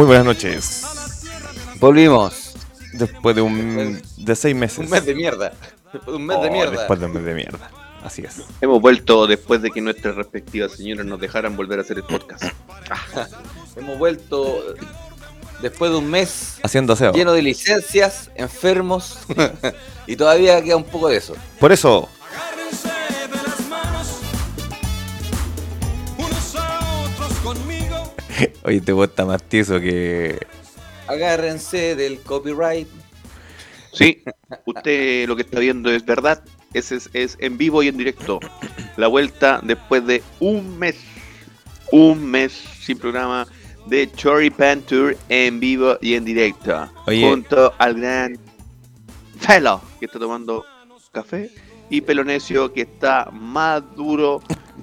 Muy buenas noches. Volvimos. Después de un de seis meses. Un mes de mierda. Después de un mes de Oh, mierda. Después de un mes de mierda. Así es. Hemos vuelto después de que nuestras respectivas señoras nos dejaran volver a hacer el podcast. Hemos vuelto después de un mes Haciendo aseo. lleno de licencias, enfermos y todavía queda un poco de eso. Por eso, oye, te gusta más tieso que. Agárrense del copyright. Sí, usted lo que está viendo es verdad. Ese es, es en vivo y en directo. La vuelta después de un mes. Un mes sin programa de Chori Pan Tour en vivo y en directo. Oye. Junto al gran Felo, que está tomando café. Y Pelonesio, que está más duro,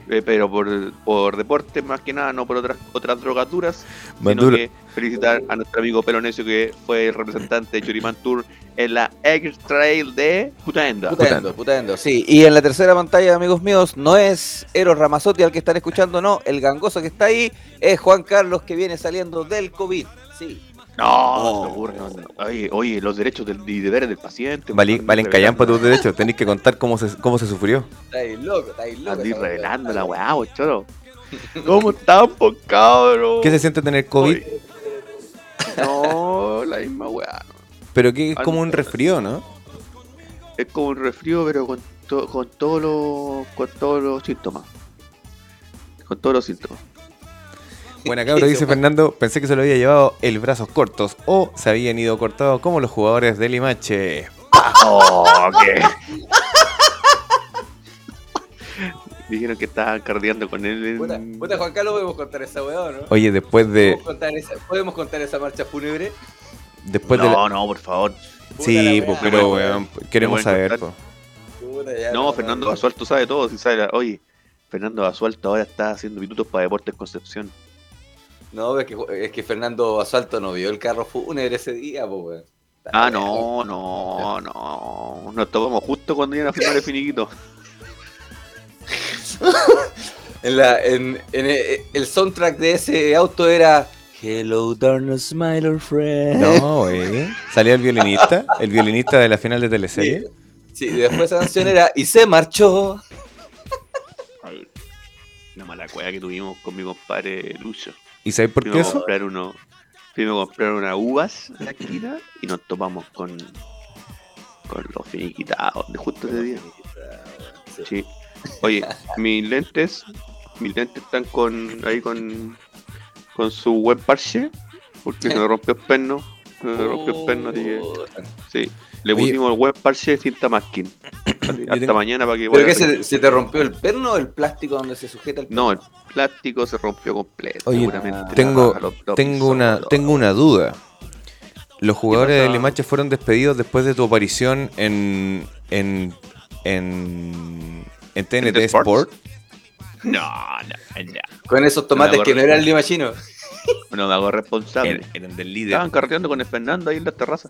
eh, pero por, por deporte más que nada, no por otras otras drogaturas. Más sino duro. que felicitar a nuestro amigo Pelonesio, que fue el representante de Choripan Tour en la X Trail de Putaenda. Putendo, putendo, sí. Y en la tercera pantalla, amigos míos, no es Eros Ramazotti al que están escuchando, no. El gangoso que está ahí es Juan Carlos que viene saliendo del COVID. Sí. No, no se ocurre, no, no. Oye, oye, los derechos del, y deberes del paciente. Valen revelando- callampa tus derechos. Tenéis que contar cómo se, cómo se sufrió. Está ahí loco, está ahí loco. Andí revelando la weá, choro. ¿Cómo estamos, cabrón? ¿Qué se siente tener COVID? Oye. No, la misma weá. Pero que es como un resfrío, ¿no? Es como un resfrío, pero con, to- con todos los con todos los síntomas. Con todos los síntomas. Buena cabra, dice Fernando. Pensé que se lo había llevado el brazos cortos o se habían ido cortados como los jugadores de Limache. Oh. Dijeron que estaban cardeando con él en... Puta, puta, Juan Carlos, podemos contar esa weá, ¿o ¿no? Oye, después de. ¿Podemos contar, esa, ¿Podemos contar esa marcha fúnebre? Después de. la- no, no, por favor. Sí, Puta pues, pero weón, queremos saber. contar. po. Puta, ya, No, Fernando Basualto sabe todo. Si sabe la- Oye, Fernando Basualto ahora está haciendo minutos para Deportes Concepción. No, es que, es que Fernando Asalto no vio el carro fúnebre ese día, pues, weón. Ah, no, no, no. Nos topamos justo cuando iban a firmar el finiquito. En la, en, en el, el soundtrack de ese auto era Hello, darkness, smiler friend. No, wey. Salió el violinista, el violinista de la final de teleserie. Sí, y después esa canción era Y se marchó. Una mala cueva que tuvimos con mi compadre Lucho. ¿Y sabes por qué eso? comprar uno. A comprar unas uvas en la esquina y nos topamos con. con los finiquitados de justo ese día. Sí. Oye, mis lentes. Mis lentes están con. ahí con. con su buen parche. Porque se me rompió el perno. Se me rompió el perno, así que. Sí. Le Oye. pusimos el buen parche de cinta masking. Hasta tengo- mañana para que ¿Pero qué, se, se te rompió el perno o el plástico donde se sujeta el No, el plástico se rompió completo. Oye, seguramente. tengo- Los- los Tengo una, tengo una duda. Los jugadores de? Limache fueron despedidos después de tu aparición en. en. en. en TNT? Sport. No, no, no. Con esos tomates No, que no eran limachino. No me hago responsable. Eran, eran del líder. Estaban carreteando con el Fernando ahí en la terraza.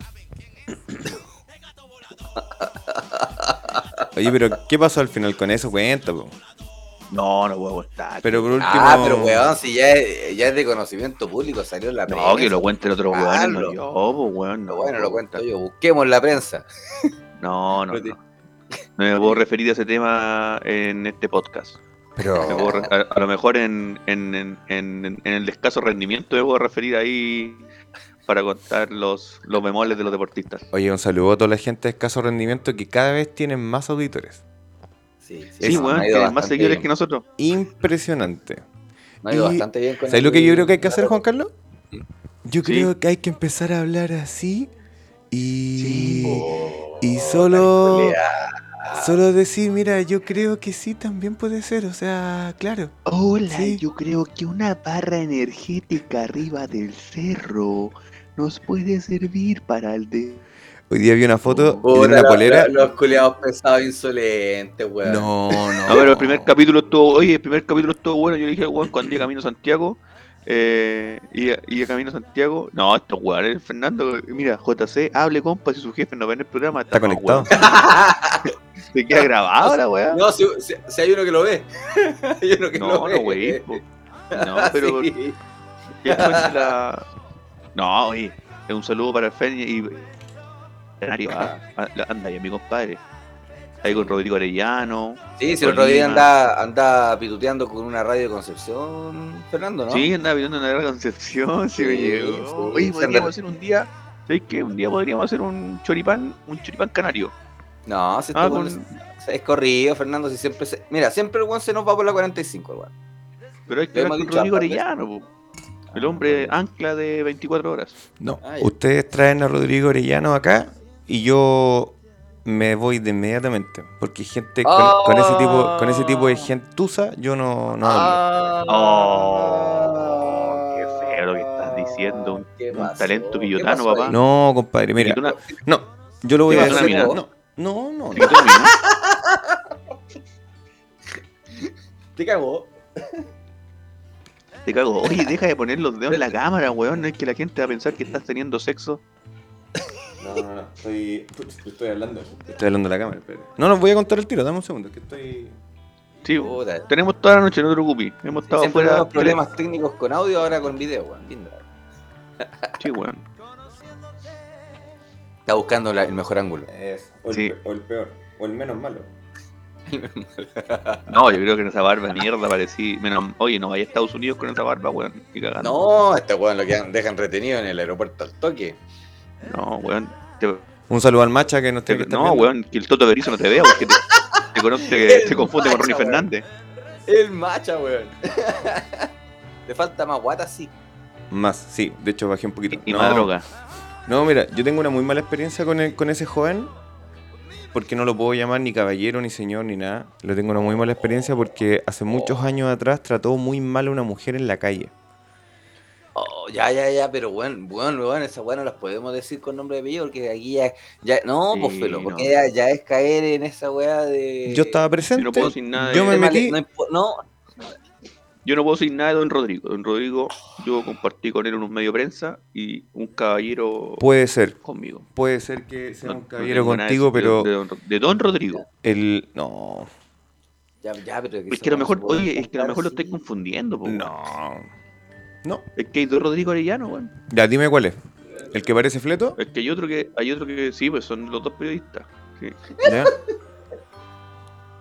Oye, pero ¿qué pasó al final con eso? Cuenta, po. No, no puedo estar. Pero por último. Ah, pero weón, si ya es, ya es de conocimiento público, salió en la No, prensa. que lo cuente el otro weón. Carlos. No, yo, pues, weón. No, Pero bueno, lo cuento contar. yo. Busquemos la prensa. No, no, Pero no. No me puedo referir a ese tema en este podcast. Me puedo Pero. a, a lo mejor en, en, en, en- en el escaso rendimiento me puedo referir ahí para contar los, los bemoles de los deportistas. Oye, un saludo a toda la gente de escaso rendimiento que cada vez tienen más auditores. Sí, Sí, no, weón, ha ido tienen más seguidores bien. que nosotros. Impresionante. Me ha ido Y- bastante bien con ¿Sabes el- lo que yo creo que hay que hacer, Juan Carlos? Sí. Yo Sí. creo que hay que empezar a hablar así y, Oh, y solo, solo decir, mira, yo creo que sí también puede ser, o sea, claro. Hola, Sí. yo creo que una barra energética arriba del cerro nos puede servir para el de... Hoy día vi una foto Puta, en una polera. Los, los culiados pesados insolentes, weón. No, no. A ver, el primer capítulo estuvo, oye, el primer capítulo estuvo bueno, yo le dije, weón, cuando llegue Camino a Santiago, eh, y, y a Camino a Santiago, no, estos weones, Fernando, mira, JC, hable compa, si su jefe no ve en el programa, Está conectado. weón, Se queda grabado la weá. No, si, si- si hay uno que lo ve. hay uno que No, lo no, ve. wey. No, pero sí. ya cuente la, No, oye, es un saludo para el Feña y. Canario, ah, ah, anda, y mi compadre. Ahí con Rodrigo Arellano. Sí, si el otro día anda, anda pituteando con una radio de Concepción, Fernando, ¿no? Sí, andaba viendo una gran Concepción, sí, me llegó. sí, Oye, se podríamos anda- hacer un día. ¿Sabes qué? Un día podríamos hacer un choripán, un choripán canario. No, si este Ah, con- es, es corrido, Fernando, si siempre se... Mira, siempre el se nos va por la 45, weón. Pero hay que hemos con Rodrigo. Arellano, po. El Ah, hombre ancla de 24 horas. No, Ah, ustedes traen a Rodrigo Orellano acá y yo me voy de inmediatamente. Porque gente con, con ese tipo con ese tipo de gentuza, yo no, no hablo. Oh, qué feo lo que estás diciendo. Un, talento ¿Qué quillotano, papá. No, compadre, mira. Una- No, yo lo voy ¿Te a decir. No, no, no. mina. Te cagó. Te cago. Oye, deja de poner los dedos en la cámara, weón. No es que la gente va a pensar que estás teniendo sexo. No, no, no. Estoy, estoy hablando. Estoy hablando de la cámara. espera. No, no, voy a contar el tiro. Dame un segundo. Que estoy. Sí, Puta. tenemos toda la noche, no te preocupes. Hemos estado Siempre fuera. tenemos problemas técnicos con audio, ahora con video, weón. Linda. Sí, weón. Está buscando la- el mejor ángulo. Es, o el Sí. o el peor. O el menos malo. No, yo creo que en esa barba de mierda parecí. Menos... Oye, no vaya a Estados Unidos con esa barba, weón. No, este weón lo que dejan retenido en el aeropuerto al toque. No, weón. Te- Un saludo al Macha que no te- no, viendo. weón, que el Toto Berizo no te vea porque te, te, conoce- te- te confunde con Ronnie weón. Fernández. El macha, weón. Le falta más guata, sí. Más, sí. De hecho, bajé un poquito. Y no, más droga. No, mira, yo tengo una muy mala experiencia con, el- con ese joven. Porque no lo puedo llamar ni caballero, ni señor, ni nada. Lo tengo una muy mala experiencia porque hace muchos años atrás trató muy mal a una mujer en la calle. Oh, ya, ya, ya, pero bueno, bueno, bueno, esas weas no las podemos decir con nombre de apellido porque aquí ya, ya no, Sí, pues felo, porque no. ya, ya es caer en esa wea de... Yo estaba presente. no puedo decir nada de, yo me metí- no, yo no puedo decir nada de Don Rodrigo. Don Rodrigo, yo compartí con él en un medio de prensa y un caballero Puede ser, conmigo. puede ser que sea No- un caballero contigo, de- pero De, don, de Don Rodrigo. el. No. ya, ya, pero Es que a lo mejor, oye, es que a lo mejor lo estáis confundiendo, po. No. No. Es que hay dos Rodrigo Arellano, weón. Ya, dime cuál es. ¿El que parece fleto? Es que hay otro que, hay otro que sí, pues son los dos periodistas. sí. Ya.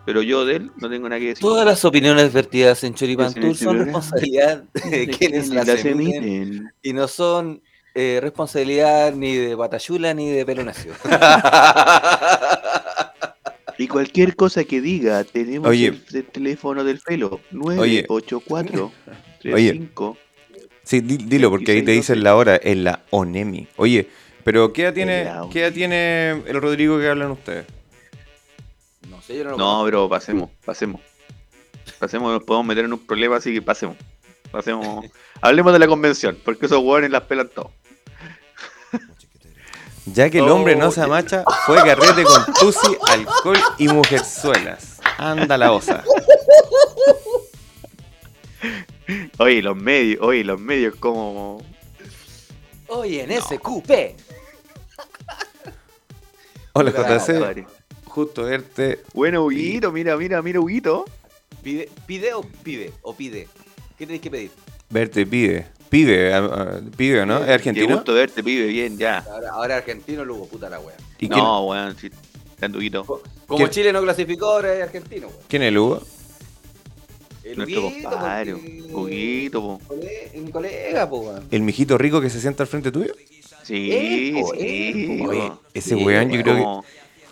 Pero yo de él no tengo nada que decir. Todas las opiniones vertidas en Choripan Sí, Tour sí, son responsabilidad de quienes las emiten emiten. y no son eh, responsabilidad ni de Batayula ni de Pelo. Y cualquier cosa que diga, tenemos Oye. el, el teléfono del pelo. Oye. 984 Oye. 35 Sí, di- dilo, porque ahí te dicen la hora, en la ONEMI. Oye, pero ¿qué edad tiene, ¿qué edad tiene el Rodrigo que hablan ustedes? No yo no lo No, pero pasemos, pasemos. Pasemos, nos podemos meter en un problema, así que pasemos. Pasemos. Hablemos de la convención, porque esos hueones las pelan todo. Ya que el hombre no Oh, se amacha, fue carrete con tusi, alcohol y mujerzuelas. Anda la osa. Oye, los medios, oye, los medios como. Oye, en ese cupé. Hola JC. Justo verte. Bueno, Huguito, mira, mira, mira, Huguito. Pide, pide o pide, o pide. ¿Qué tenéis que pedir? Verte pide. Pibe, ah, pibe, ¿no? ¿Es Qué argentino? gusto verte, pibe, bien, ya. Ahora, ahora argentino, luego puta la wea. ¿Y No, weón, sí, grande Huguito. Como ¿Quién? Chile no clasificó, ahora es argentino, weón. quién es el Hugo? El Nuestro Huguito, compadre, Huguito, po. Mi colega, po, weón. ¿El mijito rico que se sienta al frente tuyo? Sí, po, po. ese Sí, weón yo creo que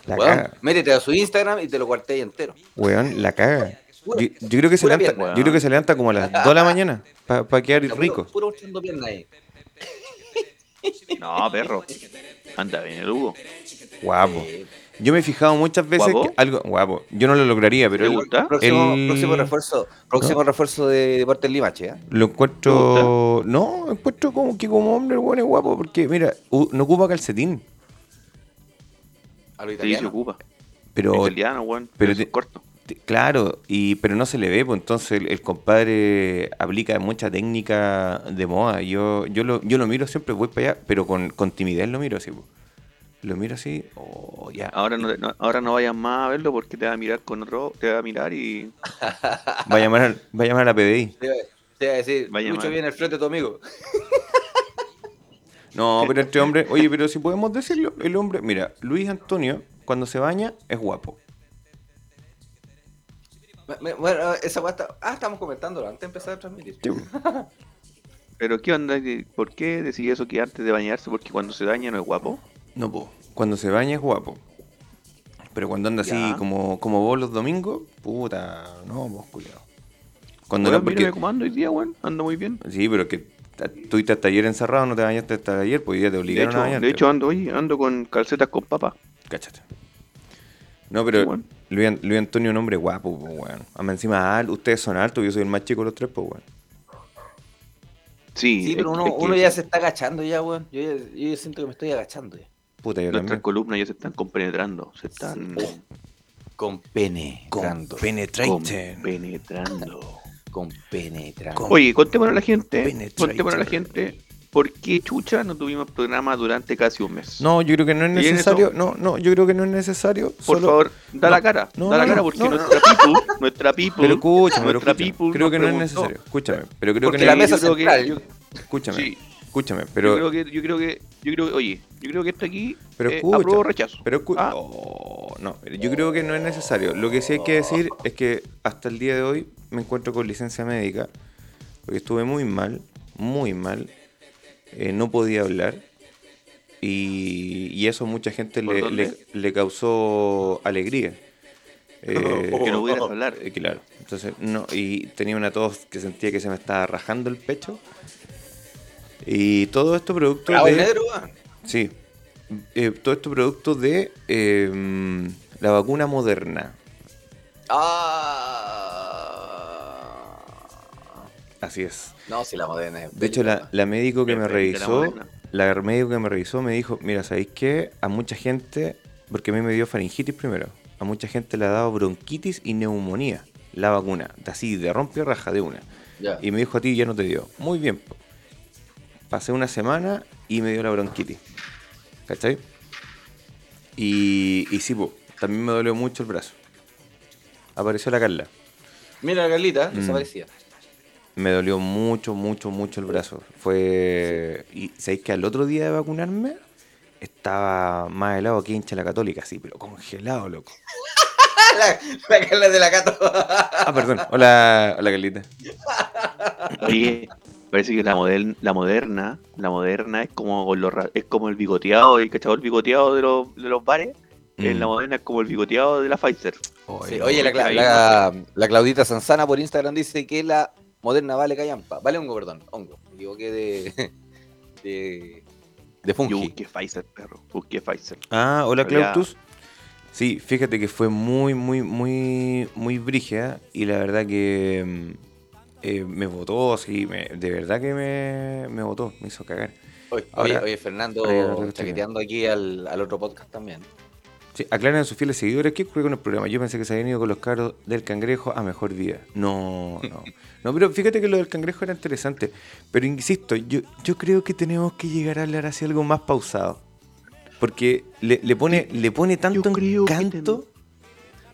la Weón, caga. métete a su Instagram y te lo cuarté entero. Weón, la caga. Yo, yo creo que se levanta, pierna. yo creo que se levanta como a las 2 de la mañana para quedar rico. Puro echando pierna ahí. No, perro. Anda bien el Hugo. Guapo. Yo me he fijado muchas veces ¿Guapo? que algo guapo. Yo no lo lograría, pero ¿Te gusta? Próximo, El- próximo refuerzo, próximo refuerzo de Deportes Limache, ¿eh? lo encuentro no, encuentro como que como hombre el weón es guapo porque mira, no ocupa calcetín, A lo Sí, se italiano. ocupa. pero Italiano, weón. pero Pero te- corto. claro, y pero no se le ve, pues entonces el, el compadre aplica mucha técnica de moda. Yo yo lo yo lo miro siempre voy para allá, pero con, con timidez lo miro así, pues. Lo miro así, oh, ya. Ahora no, no- ahora no vayas más a verlo porque te va a mirar con otro, te va a mirar y Va a llamar va a llamar a la PDI. Te iba a decir, mal. viene al frente de tu amigo. No, pero entre hombres, oye, pero si podemos decirlo, el hombre, mira, Luis Antonio, cuando se baña, es guapo. Me- me- Bueno, esa está- Ah, estamos comentándolo antes de empezar a transmitir. Pero ¿qué onda? ¿Por qué decís eso que antes de bañarse? Porque cuando se daña no es guapo. No, po. Cuando se baña es guapo. Pero cuando anda así como, como vos los domingos, puta, no, vos culiao. Cuando Weón, no, porque. mírame cómo ando hoy día, weón. Ando muy bien. Sí, pero que estuviste hasta ayer encerrado, no te bañaste hasta ayer, pues ya te obligaron hecho, a bañarte. de hecho ando hoy, ando con calcetas con papa. Cáchate. No, pero Sí, bueno. Luis, Luis Antonio es un hombre guapo, pues, weón. Además, encima, al- ustedes son altos, yo soy el más chico de los tres, pues, weón. Sí, Sí, pero uno, es que uno ya se está agachando ya, weón. Yo, ya- yo ya siento que me estoy agachando ya. Puta, yo Nuestras también. columnas ya se están compenetrando. Se están Con pene. Con Con, penetrating. compenetrando. Con- Oye, contémonos a la gente. Contémonos a la gente. ¿Por qué chucha no tuvimos programa durante casi un mes? No, yo creo que no es necesario. No, no, yo creo que no es necesario. Por solo- favor, da no, la cara. no, da la no, cara porque nuestra people, nuestra people, Pero escúchame, pero nuestra escúchame. people Creo que no es preguntó. necesario. Escúchame, pero creo Porque que no la es- mesa yo creo que- central. yo- Escúchame, Sí. escúchame, Yo pero. creo que, yo creo que, yo creo que, oye, yo creo que esto aquí Pero eh, escucha, apruebo o rechazo. Pero escu- Ah, Oh, no, yo creo que no es necesario. Lo que sí hay que decir es que hasta el día de hoy me encuentro con licencia médica porque estuve muy mal, muy mal. eh, no podía hablar y, y eso a mucha gente ¿Por le, dónde? le- le causó alegría. Eh, que no pudieras hablar. eh, claro, entonces no, y tenía una tos que sentía que se me estaba rajando el pecho. Y todo esto producto Bravo, de. negro. Sí. Eh, todo esto producto de eh, la vacuna moderna. Ah. Así es. No, si la moderna es. De hecho, la, la médico que me la revisó, Moderna. la médico que me revisó me dijo, mira, ¿sabéis qué? A mucha gente, porque a mí me dio faringitis primero, a mucha gente le ha dado bronquitis y neumonía, la vacuna, de así, de rompe raja de una. Ya. Y me dijo a ti, ya no te dio. Muy bien. po. Pasé una semana y me dio la bronquitis. ¿Cachai? Y, y sí, po, también me dolió mucho el brazo. Apareció la Carla. Mira la Carlita, Mm. desaparecía. Me dolió mucho, mucho, mucho el brazo. Fue. Y sabéis que al otro día de vacunarme estaba más helado que hincha la católica, sí, pero congelado, loco. la, la Carla de la Cato. Ah, perdón. Hola, hola Carlita. Oye, parece que la, model- la moderna, la moderna es como los es como el bigoteado, el cachado el bigoteado de los, de los bares. Eh, Mm. La moderna es como el bigoteado de la Pfizer. Sí, oye, la, la- la Claudita Sanzana por Instagram dice que la moderna vale callampa. Vale hongo, perdón. Hongo. Me equivoqué de. de. de Yo fungi. busqué Pfizer, perro. Busqué Pfizer. Ah, hola Clautus. Sí, fíjate que fue muy, muy, muy, muy brígida y la verdad que mm, eh, me votó, sí, me- de verdad que me, me votó, me hizo cagar. Oye, Ahora- oye, oye, Fernando, chaqueteando aquí al, al otro podcast también. Sí, aclaren a sus fieles seguidores qué ocurrió con el programa. Yo pensé que se habían ido con los caros del cangrejo a mejor vida. No, no. No, pero fíjate que lo del cangrejo era interesante. Pero insisto, yo, yo creo que tenemos que llegar a hablar hacia algo más pausado. Porque le, le pone, le pone tanto creo que encanto.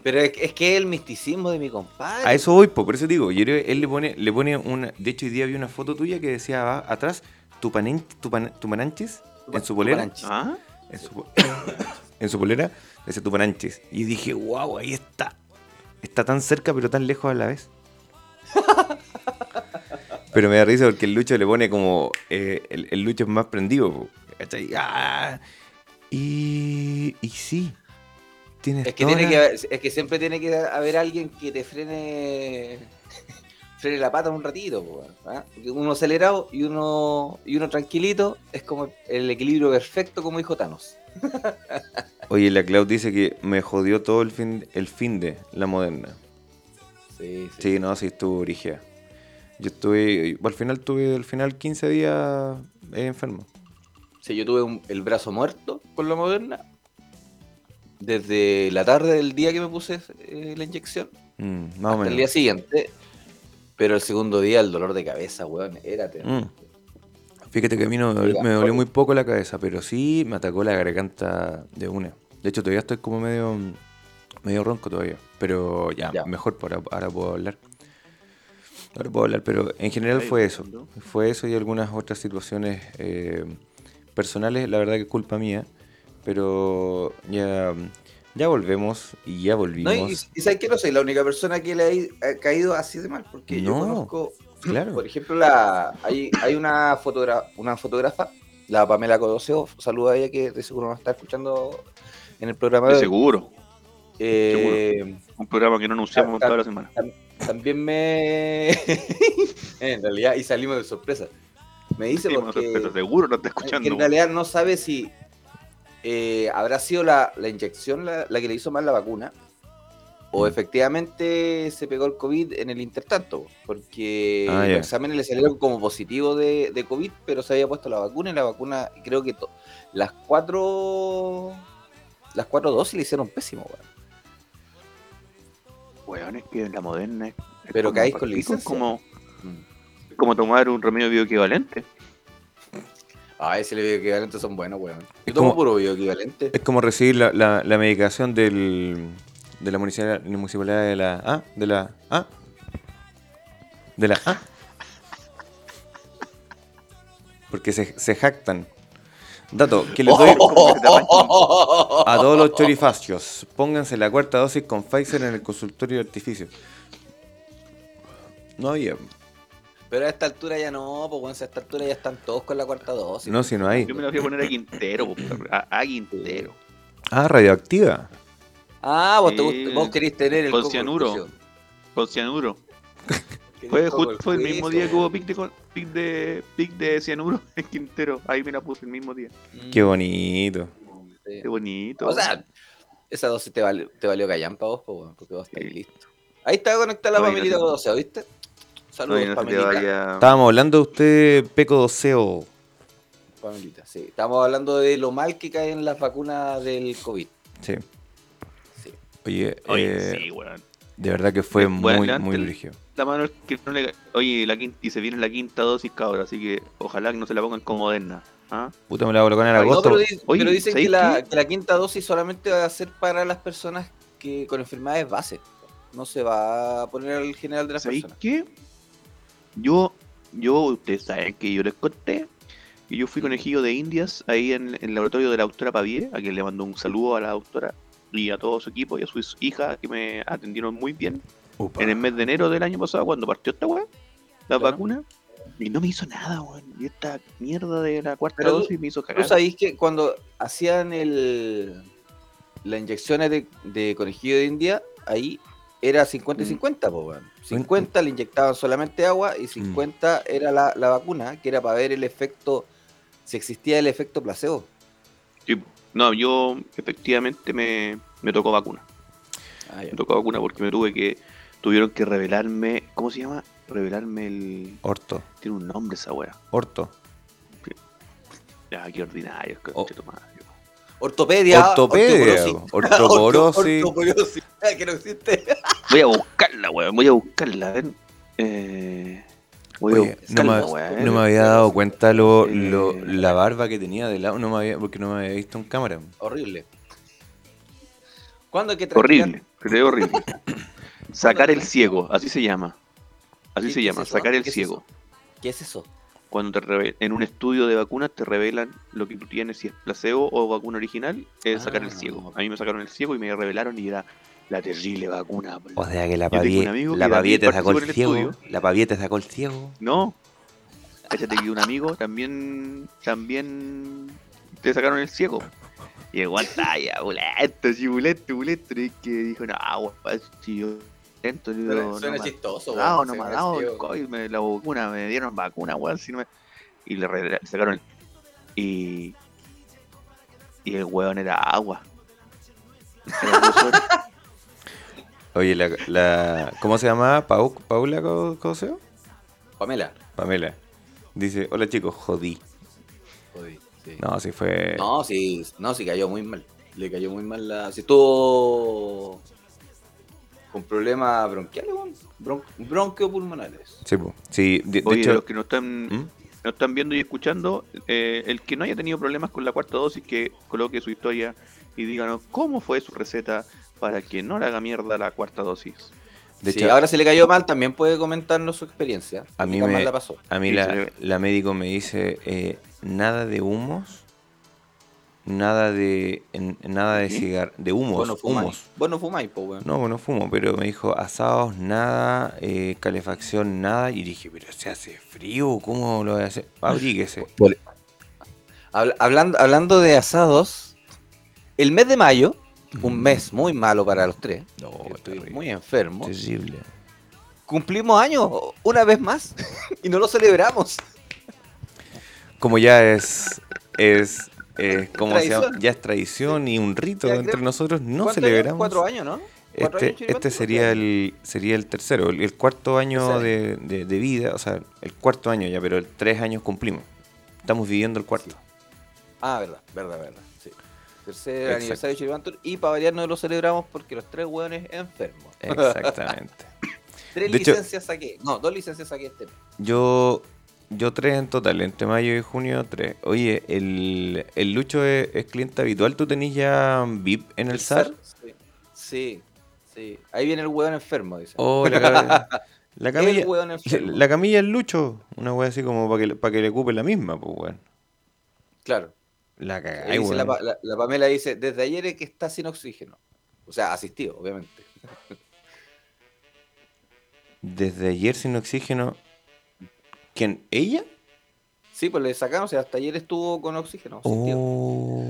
Pero es, es que el misticismo de mi compadre. A eso voy, po, por eso digo, yo creo que él le pone, le pone una. De hecho, hoy día vi una foto tuya que decía atrás Tupanen- Tupan- Tupananchis en su bolera. Tupananchis. ¿Ah? En su, po- en su polera, decía Tupananchis. Y dije, wow, ahí está. Está tan cerca pero tan lejos a la vez. Pero me da risa porque el Lucho le pone como. eh, el, el Lucho es más prendido. Ah, y. Y sí. Tienes Es que, tiene la- que haber- es que siempre tiene que haber alguien que te frene frene la pata un ratito, po, ¿ah? Uno acelerado y uno y uno tranquilito es como el equilibrio perfecto como dijo Thanos. Oye, la Cloud dice que me jodió todo el fin, el fin de la moderna. Sí, sí. Sí, no, sí estuvo origen. Yo estuve, al final tuve al final 15 días eh, enfermo. Sí, yo tuve un- el brazo muerto con la moderna desde la tarde del día que me puse eh, la inyección Mm, más o hasta el día menos. siguiente. Pero el segundo día el dolor de cabeza, weón, era terrible. Mm. Fíjate que a mí no me dolió, muy poco la cabeza, pero sí me atacó la garganta de una. De hecho, todavía estoy como medio, medio ronco todavía. Pero ya, Ya. mejor, por ahora, ahora puedo hablar. Ahora puedo hablar, pero en general fue eso. ¿no? Fue eso y algunas otras situaciones eh, personales, la verdad que es culpa mía. Pero ya, ya volvemos y ya No, volvimos. y, y sabes que no soy la única persona que le ha, caído así de mal, porque yo No, conozco, claro. por ejemplo, la hay, hay una, fotogra una fotógrafa, la Pamela Codoseo, saluda a ella que de seguro nos está escuchando en el programa De de hoy. seguro. Eh, Un programa que no anunciamos toda la semana. también me... en realidad, y salimos de sorpresa. Me dice Sí, porque... pero seguro no está que escuchando. en realidad no sabe si eh, habrá sido la, la inyección la, la que le hizo mal la vacuna o Mm. efectivamente se pegó el COVID en el intertanto, porque Ah, los exámenes le salieron como positivo de, de COVID, pero se había puesto la vacuna y la vacuna, creo que to- las cuatro las cuatro dosis le hicieron pésimo, weón. Weón, es que la moderna es. es Pero como caís con licencia. Es como, Mm. como tomar un remedio bioequivalente. Ah, ese bioequivalente son buenos, weón. Yo Es tomo como- puro bioequivalente. Es como recibir la, la, la medicación del, de la municipalidad, de la A, de la A, de la A. Porque se, se jactan. Dato, que les doy a todos los chorifacios. Pónganse la cuarta dosis con Pfizer en el consultorio de artificio. No había. Pero a esta altura ya no, pues bueno, a esta altura ya están todos con la cuarta dosis. No, si no hay. Yo me la voy a poner a Quintero, po, a, a Quintero. Ah, radioactiva. Ah, vos, te gust- vos querés tener el Con coco cianuro. del. Con cianuro. Querés Fue, coco fue el mismo juicio, día que hubo pic de, con- pic de, pic de cianuro en Quintero. Ahí me la puse el mismo día. Mm, Qué bonito. sí. Qué bonito. O sea, esa dosis te, valió- te valió callampa vos, weón, porque vos estáis Sí. listo. Ahí está conectada la No, y no familia se- 12, ¿viste? Saludos, no se te Pamelita. vaya. Estábamos hablando de usted, Peco Doceo. Pamelita, sí. Estamos hablando de lo mal que caen las vacunas del COVID. Sí. Oye, Oye, eh, sí, weón. de verdad que fue Bueno, muy, muy brígido. La mano es que no le. Oye, la quinta, y se viene la quinta dosis, cabrón. Así que ojalá que no se la pongan como moderna. ¿ah? Puta, me la voy a colocar en agosto. No, pero, Oye, pero dicen que ¿sabéis la, qué? que la quinta dosis solamente va a ser para las personas que con enfermedades base. No se va a poner al general de las ¿Sabéis personas. qué? Yo, yo, ustedes saben que yo les conté que yo fui conejillo de indias ahí en, en el laboratorio de la doctora Pavie, a quien le mando un saludo a la doctora y a todo su equipo y a su hija que me atendieron muy bien Upa. en el mes de enero del año pasado cuando partió esta weá, la Claro. vacuna. Y no me hizo nada, weón. Y esta mierda de la cuarta Pero tú- dosis me hizo ¿Tú cagar. sabéis que cuando hacían el las inyecciones de, de conejillo de India, ahí era 50 y Mm. 50, po, weón. 50 le inyectaban solamente agua y 50 era la, la vacuna, que era para ver el efecto, si existía el efecto placebo. Sí, No, yo efectivamente me, me tocó vacuna. Ah, Me tocó vacuna porque me tuve que. Tuvieron que revelarme. ¿Cómo se llama? Revelarme el. Orto. Tiene un nombre esa weá. Orto. Ya, qué ordinario, Oh. conche tu madre. Ortopedia. Ortopedia. ortoporosis. Ortoporosis. Ortoporosis, que no existe. Voy a buscarla, weón. Voy a buscarla, a ver. Eh, Oye, no, me, no me había dado cuenta lo, lo- la barba que tenía de lado, no me había, porque no me había visto en cámara. Horrible. ¿Cuándo hay que? Horrible, creo horrible. Sacar el ciego, así se llama. Así ¿Qué- se llama, es eso? sacar el ¿Qué es ciego. ¿Qué es eso? Cuando te en un estudio de vacunas te revelan lo que tú tienes, si es placebo o vacuna original, es sacar el Ah. ciego. A mí me sacaron el ciego y me revelaron y era la terrible vacuna. boludo. O sea que la también te sacó el ciego. La pavie te sacó el ciego. No. Cállate que un amigo también, también te sacaron el ciego. Y el ya, bulento, sí, bulento, bulento. Y que dijo, no, weón, si yo lento, yo Suena, no suena me- chistoso, no, weón, no me ha dado el COVID, me, la vacuna, me dieron vacuna, weón, si no me... Y le, re- le sacaron el... Y... Y el weón era agua. Era. Oye, la, la ¿cómo se llama? Pau, ¿Paula Co- Coseo? Pamela. Pamela. Dice, hola chicos, jodí. Joder, sí. No, sí fue... No, sí, no, sí cayó muy mal. Le cayó muy mal la. Si estuvo con problemas bronquiales. Bron... bronquiopulmonares. Sí, po. sí de, de Oye, hecho... los que no están, ¿Mm? no están viendo y escuchando, eh, el que no haya tenido problemas con la cuarta dosis, que coloque su historia y díganos cómo fue su receta para que no le haga mierda la cuarta dosis. De si hecho, ahora se le cayó mal, también puede comentarnos su experiencia. A mí me- la pasó. A mí Sí, la, la médico me dice, eh, nada de humos, nada de en- nada de ¿Qué? cigar, de humos, Vos no fumáis. humos. Vos no fumáis, po, weón. No, bueno, fumo, pero me dijo asados, nada, eh, calefacción, nada. Y dije, pero se hace frío, ¿cómo lo voy a hacer? Abríguese. Habla- hablando, hablando de asados, el mes de mayo, un mes muy malo para los tres, No, estoy muy enfermo, Terrible. cumplimos años una vez más y no lo celebramos. Como ya es, es, es ¿cómo se llama? Tradición. Ya es tradición y un rito Ya entre creo- nosotros, no ¿Cuántos celebramos. años? Cuatro años, ¿no? Cuatro Este, años, este sería el sería el tercero, el, el cuarto año de, de- de vida, o sea, el cuarto año ya, pero el tres años cumplimos. Estamos viviendo el cuarto. Ah, verdad, verdad, verdad. Tercer Exacto. aniversario de Chiripantur y para variar no lo celebramos porque los tres hueones enfermos. Exactamente. Tres De hecho- licencias saqué. No, dos licencias saqué este mes. Yo yo tres en total, entre mayo y junio tres. Oye, el, el Lucho es, es cliente habitual, ¿tú tenés ya VIP en el, SAR? Sí. sí, sí. Ahí viene el hueón enfermo, dice. Oh, la, ca- la el camilla. enfermo. La camilla es Lucho, una wea así como para que, para que le ocupe la misma, pues weón. Claro. La cagáis, dice la, weón. Pa- la- la Pamela dice, desde ayer es que está sin oxígeno. O sea, asistido, obviamente. Desde ayer sin oxígeno. ¿Quién? ¿Ella? Sí, pues le sacamos, o sea, hasta ayer estuvo con oxígeno. Oh.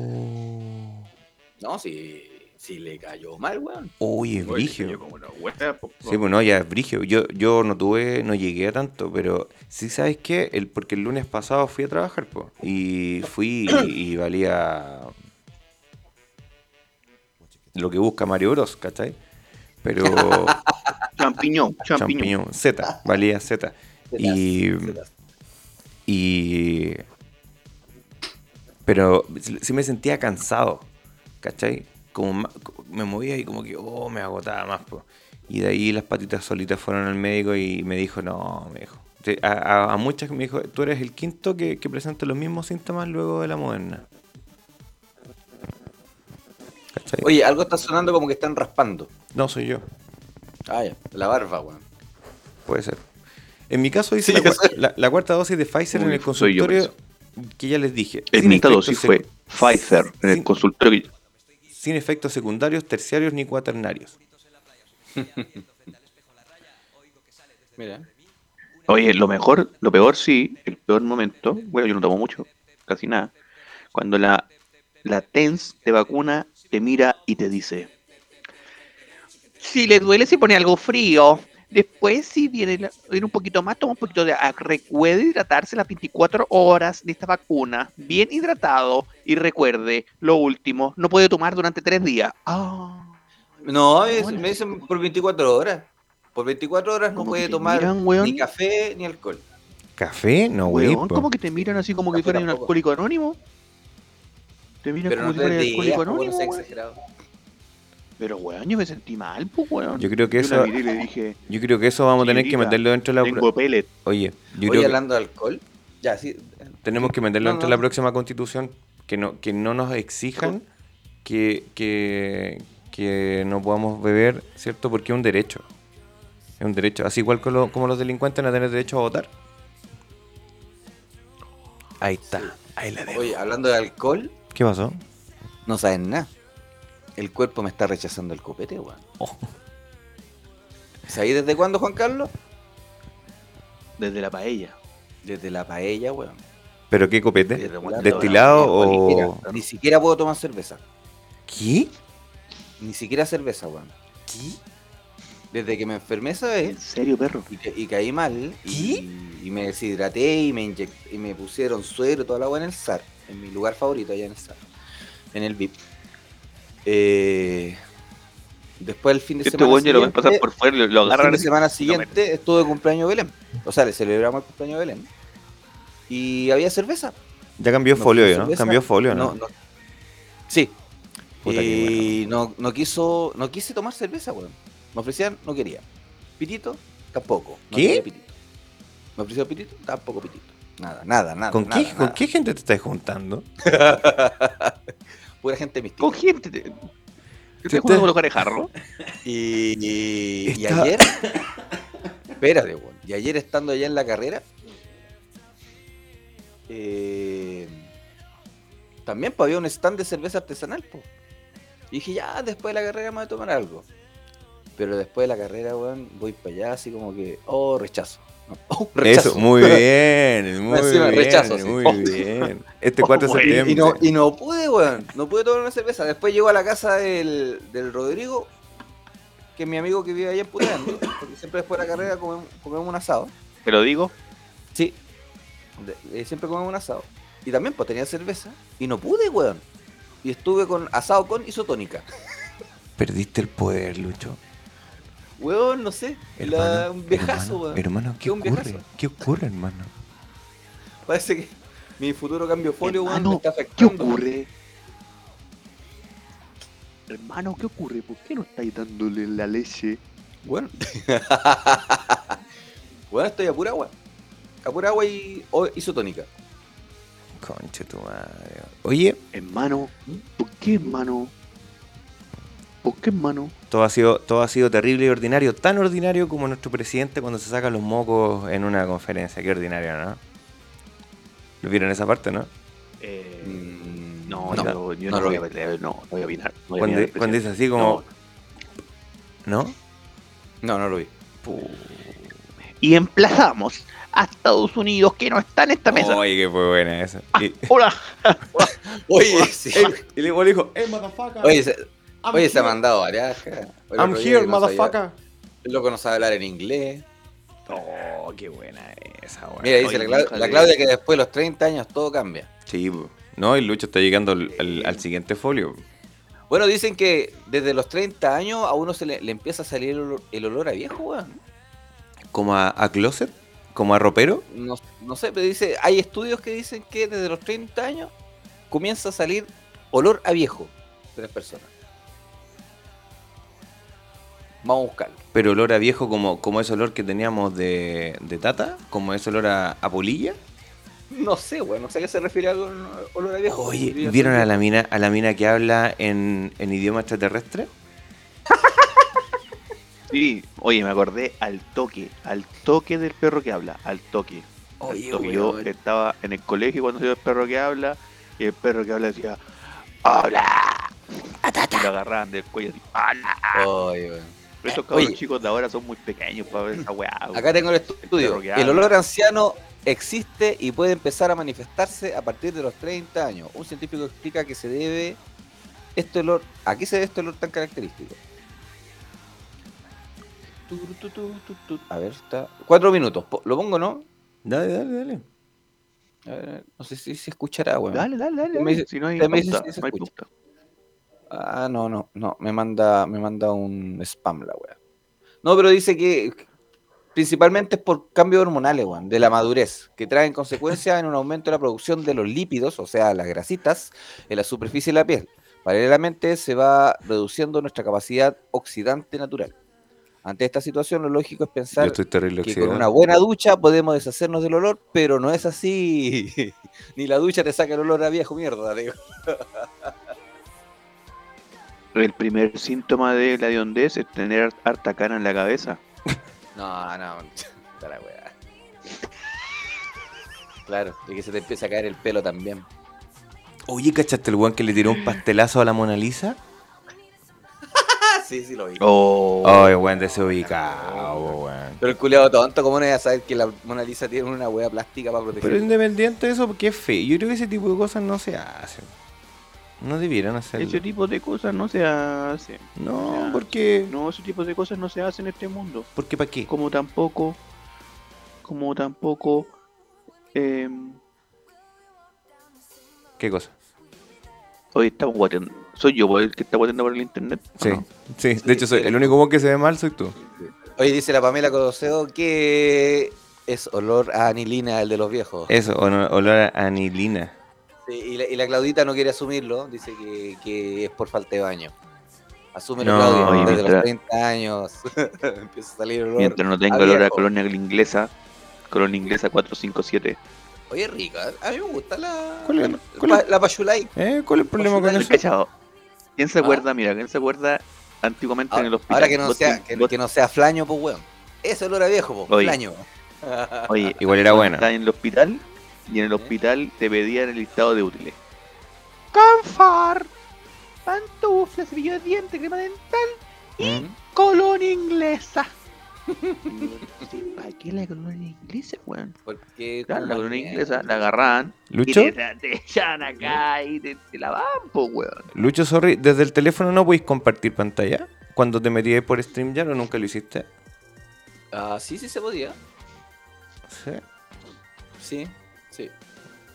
No, si, si le cayó mal, weón. Uy, es brigio. yo como una hueá, po, Sí, pues no, ya es brigio. Yo, yo no tuve, no llegué a tanto, pero sí sabes qué, el, porque el lunes pasado fui a trabajar, pues. Y fui y, y valía lo que busca Mario Bros, ¿cachai? Pero Champiñón, champiñón. champiñón, Z, valía Z. Y, y pero sí me sentía cansado, ¿cachai? Como ma- me movía y como que, oh, me agotaba más, po. Y de ahí las patitas solitas fueron al médico y me dijo, no, me dijo. A, a- a muchas me dijo, tú eres el quinto que, que presenta los mismos síntomas luego de la moderna. ¿Cachai? Oye, algo está sonando como que están raspando. No soy yo, Ah, ya. La barba, weón. puede ser. En mi caso dice Sí, la, yo cua- la- la cuarta dosis de Pfizer en el yo, consultorio que ya les dije. En mi dosis fue Pfizer en el consultorio. Sin efectos secundarios, terciarios ni cuaternarios. Mira. Oye, lo mejor, lo peor sí, el peor momento, bueno, yo no tomo mucho, casi nada, cuando la, la TENS de vacuna te mira y te dice, si le duele se pone algo frío, después si viene, la- viene un poquito más, toma un poquito de agua, recuerde hidratarse las 24 horas de esta vacuna, bien hidratado, y recuerde, lo último, no puede tomar durante tres días. Ah, No, es- Hola. me dicen por 24 horas. Por 24 horas no ¿Cómo puede tomar miran, ni café ni alcohol. ¿Café? No, güey. ¿cómo que te miran así como que Café fuera un alcohólico anónimo? Te miran Pero como no si alcohólico no Pero weón, yo me sentí mal, pues weón. Yo creo que Yo eso, le dije, yo creo que eso vamos a tener que meterlo dentro de la. tengo pellet. Oye, yo creo que hablando de alcohol. Ya, sí. tenemos que meterlo No, dentro de no. la próxima constitución que no que no nos exijan que, que, que no podamos beber, ¿cierto? Porque es un derecho. Es un derecho. Así igual como, lo- como los delincuentes no tener derecho a votar. Ahí está. Ahí la dejo. Oye, hablando de alcohol, ¿Qué pasó? no saben nada. El cuerpo me está rechazando el copete, weón. Oh. ¿Sabéis desde cuándo, Juan Carlos? Desde la paella. Desde la paella, weón. ¿Pero qué copete? ¿Destilado No, Ni o...? siquiera, ni siquiera puedo tomar cerveza. ¿Qué? Ni siquiera cerveza, weón. ¿Qué? Desde que me enfermé esa ¿En vez serio, perro? y, ca- y caí mal y, y me deshidraté y me, inyec- y me pusieron suero y toda la agua en el SAR, en mi lugar favorito allá en el SAR, en el VIP. Eh, después el fin de Este semana lo pasar por fuera, lo, lo el fin agarran de semana siguiente estuve de cumpleaños de Belén. O sea, le celebramos el cumpleaños de Belén. Y había cerveza. Ya cambió No folio, ¿no? Cambió folio, ¿no? No, no. Sí. Y no, no quiso, no quise tomar cerveza, weón. Me ofrecían, no quería. Pitito, tampoco. No ¿Qué? quería pitito. Me ofreció pitito, tampoco pitito. Nada, nada, nada. ¿Con, nada, qué, ¿Con nada. qué gente te estás juntando? Pura gente mística. Con gente. Te, te jugando con los carejarros. Y, y, y Está- ayer. Espérate, weón. Y ayer estando allá en la carrera. eh, también pues, había un stand de cerveza artesanal, pues. Y dije, ya, después de la carrera me voy a tomar algo. Pero después de la carrera, weón, voy para allá así como que, oh, rechazo. Oh, rechazo. Eso, muy bien, muy Encima, bien, rechazo, sí. muy Oh. bien. Este 4 de septiembre. Y no, y no pude, weón. No pude tomar una cerveza. Después llego a la casa del, del Rodrigo, que es mi amigo que vive allá en Puteando. Porque siempre después de la carrera comemos, comemos un asado. Te lo digo. Sí. De- eh, siempre comemos un asado. Y también, pues tenía cerveza. Y no pude, weón. Y estuve con asado con isotónica. Perdiste el poder, Lucho. Weón, no sé. La- un viejazo, weón. hermano, ¿qué un ocurre? viejazo. ¿Qué ocurre, hermano? Parece que mi futuro cambio folio, weón, me Hermano, está ¿qué ocurre? Hermano, ¿qué ocurre? ¿Por qué no estáis dándole la leche? Bueno. bueno, estoy a pura agua. A pura agua y o- isotónica. Concha tu madre. Oye, Hermano, ¿por qué, hermano? ¿Por qué, hermano? todo ha sido, todo ha sido terrible y ordinario, tan ordinario como nuestro presidente cuando se saca los mocos en una conferencia. Qué ordinario, ¿no? ¿Lo vieron esa parte, no? Eh, no, no, yo, yo no no, lo voy a, vi. no, no voy a opinar. no voy a Cuando, opinar, cuando dice presidente. así como... ¿No? No, no lo vi. Y emplazamos a Estados Unidos que no está en esta mesa. Oye, que fue buena esa. Y, Hola. Oye, sí. y luego le dijo, ¡Hey, motherfucker! Oye, se, I'm oye, se ha here. mandado varias. ja. El I'm here, motherfucker. El loco no sabe hablar en inglés. Oh, qué buena esa, weón. Mira, dice Oye, la, Claudia que después de los 30 años todo cambia. Sí, no, el Lucho está llegando al, al- al siguiente folio. Bueno, dicen que desde los 30 años a uno se le, le empieza a salir el olor, el olor a viejo, weón. Como a, a closet, como a ropero. No, no sé, pero dice, hay estudios que dicen que desde los 30 años comienza a salir olor a viejo de las personas. Vamos a buscarlo. Pero olor a viejo como, como ese olor que teníamos de, de tata, como ese olor a, a polilla. No sé, weón, no sé a qué se refiere al olor a viejo. Oye, ¿vieron a la mina, a la mina que habla en, en idioma extraterrestre? Sí, oye, me acordé al toque, al toque del perro que habla, al toque. al Oye. Yo estaba en el colegio cuando salió el perro que habla, y el perro que habla decía, ¡Hola! Y lo agarraban del cuello así, ¡Hola! Oye, weón. Pero estos cabros Oye. chicos de ahora son muy pequeños para ver esa weá. Acá tengo el estudio. que El olor anciano existe y puede empezar a manifestarse a partir de los 30 años. Un científico explica que se debe este olor. ¿A qué se debe este olor tan característico? A ver, está. Cuatro minutos. ¿Lo pongo, no? Dale, dale, dale. A ver, no sé si se escuchará, weón. Dale, dale, dale. Me dice- si no hay pauta, si se no hay. Ah, no, no, no. Me manda, me manda un spam la weá. No, pero dice que principalmente es por cambios hormonales, weón, de la madurez, que traen consecuencias en un aumento de la producción de los lípidos, o sea, las grasitas, en la superficie de la piel. Paralelamente se va reduciendo nuestra capacidad oxidante natural. Ante esta situación, lo lógico es pensar estoy que con una buena ducha podemos deshacernos del olor, pero no es así. Ni la ducha te saca el olor a viejo mierda, digo. El primer síntoma de la hediondez es tener harta cana en la cabeza. No, no, está la weá. Claro, y que se te empieza a caer el pelo también. Oye, ¿cachaste el weón que le tiró un pastelazo a la Mona Lisa? Sí, sí lo vi. Oh, Ay, weón, desubicado, weón. Pero el culiado tonto, ¿cómo no iba a saber que la Mona Lisa tiene una weá plástica para proteger? Pero independiente de eso, porque es feo. Yo creo que ese tipo de cosas no se hacen. No debieran hacerlo. ese tipo de cosas no se hace. No, Ya. porque... No, ese tipo de cosas no se hacen en este mundo. Porque ¿para qué? Como tampoco, como tampoco, em, ¿Qué cosa? hoy estamos guateando. Soy yo pues, el que está guateando por el internet. ¿o Sí, no? sí. De hecho, soy el único weón que se ve mal soy tú. Oye, dice la Pamela Codoseo que es olor a anilina el de los viejos. Eso, o- olor a anilina. Sí, y, la, y la Claudita no quiere asumirlo, dice que, que es por falta de baño. Asúmelo, No, Claudia, desde mientras- los 30 años empieza a salir olor. Mientras no tenga olor a colonia inglesa, colonia inglesa 457. Oye, rica, a mí me gusta la, ¿Cuál es- la, cuál es? la Pachulay. ¿Eh? ¿Cuál es el problema con eso? ¿Cachado? ¿Quién se Ah. acuerda? Mira, ¿quién se acuerda antiguamente en el hospital? Ahora que no sea, que, vos- que no sea flaño, pues weón. Ese olor a viejo, pues, flaño. Oye, Igual era cuando buena. Estás en el hospital y en el hospital te pedían el listado de útiles. Canfar, pantuflas, cepillo de dientes, crema dental, ¿Mm? colonia inglesa. ¿Para qué la colonia inglesa, weón? Porque Claro, la colonia inglesa la agarran ¿Lucho? y te, te echan acá y te, te la van, po, weón. Lucho, sorry, desde el teléfono no podéis compartir pantalla. Cuando te metías por StreamYard o nunca lo hiciste. Ah, sí, sí se podía. Sí. Sí, sí.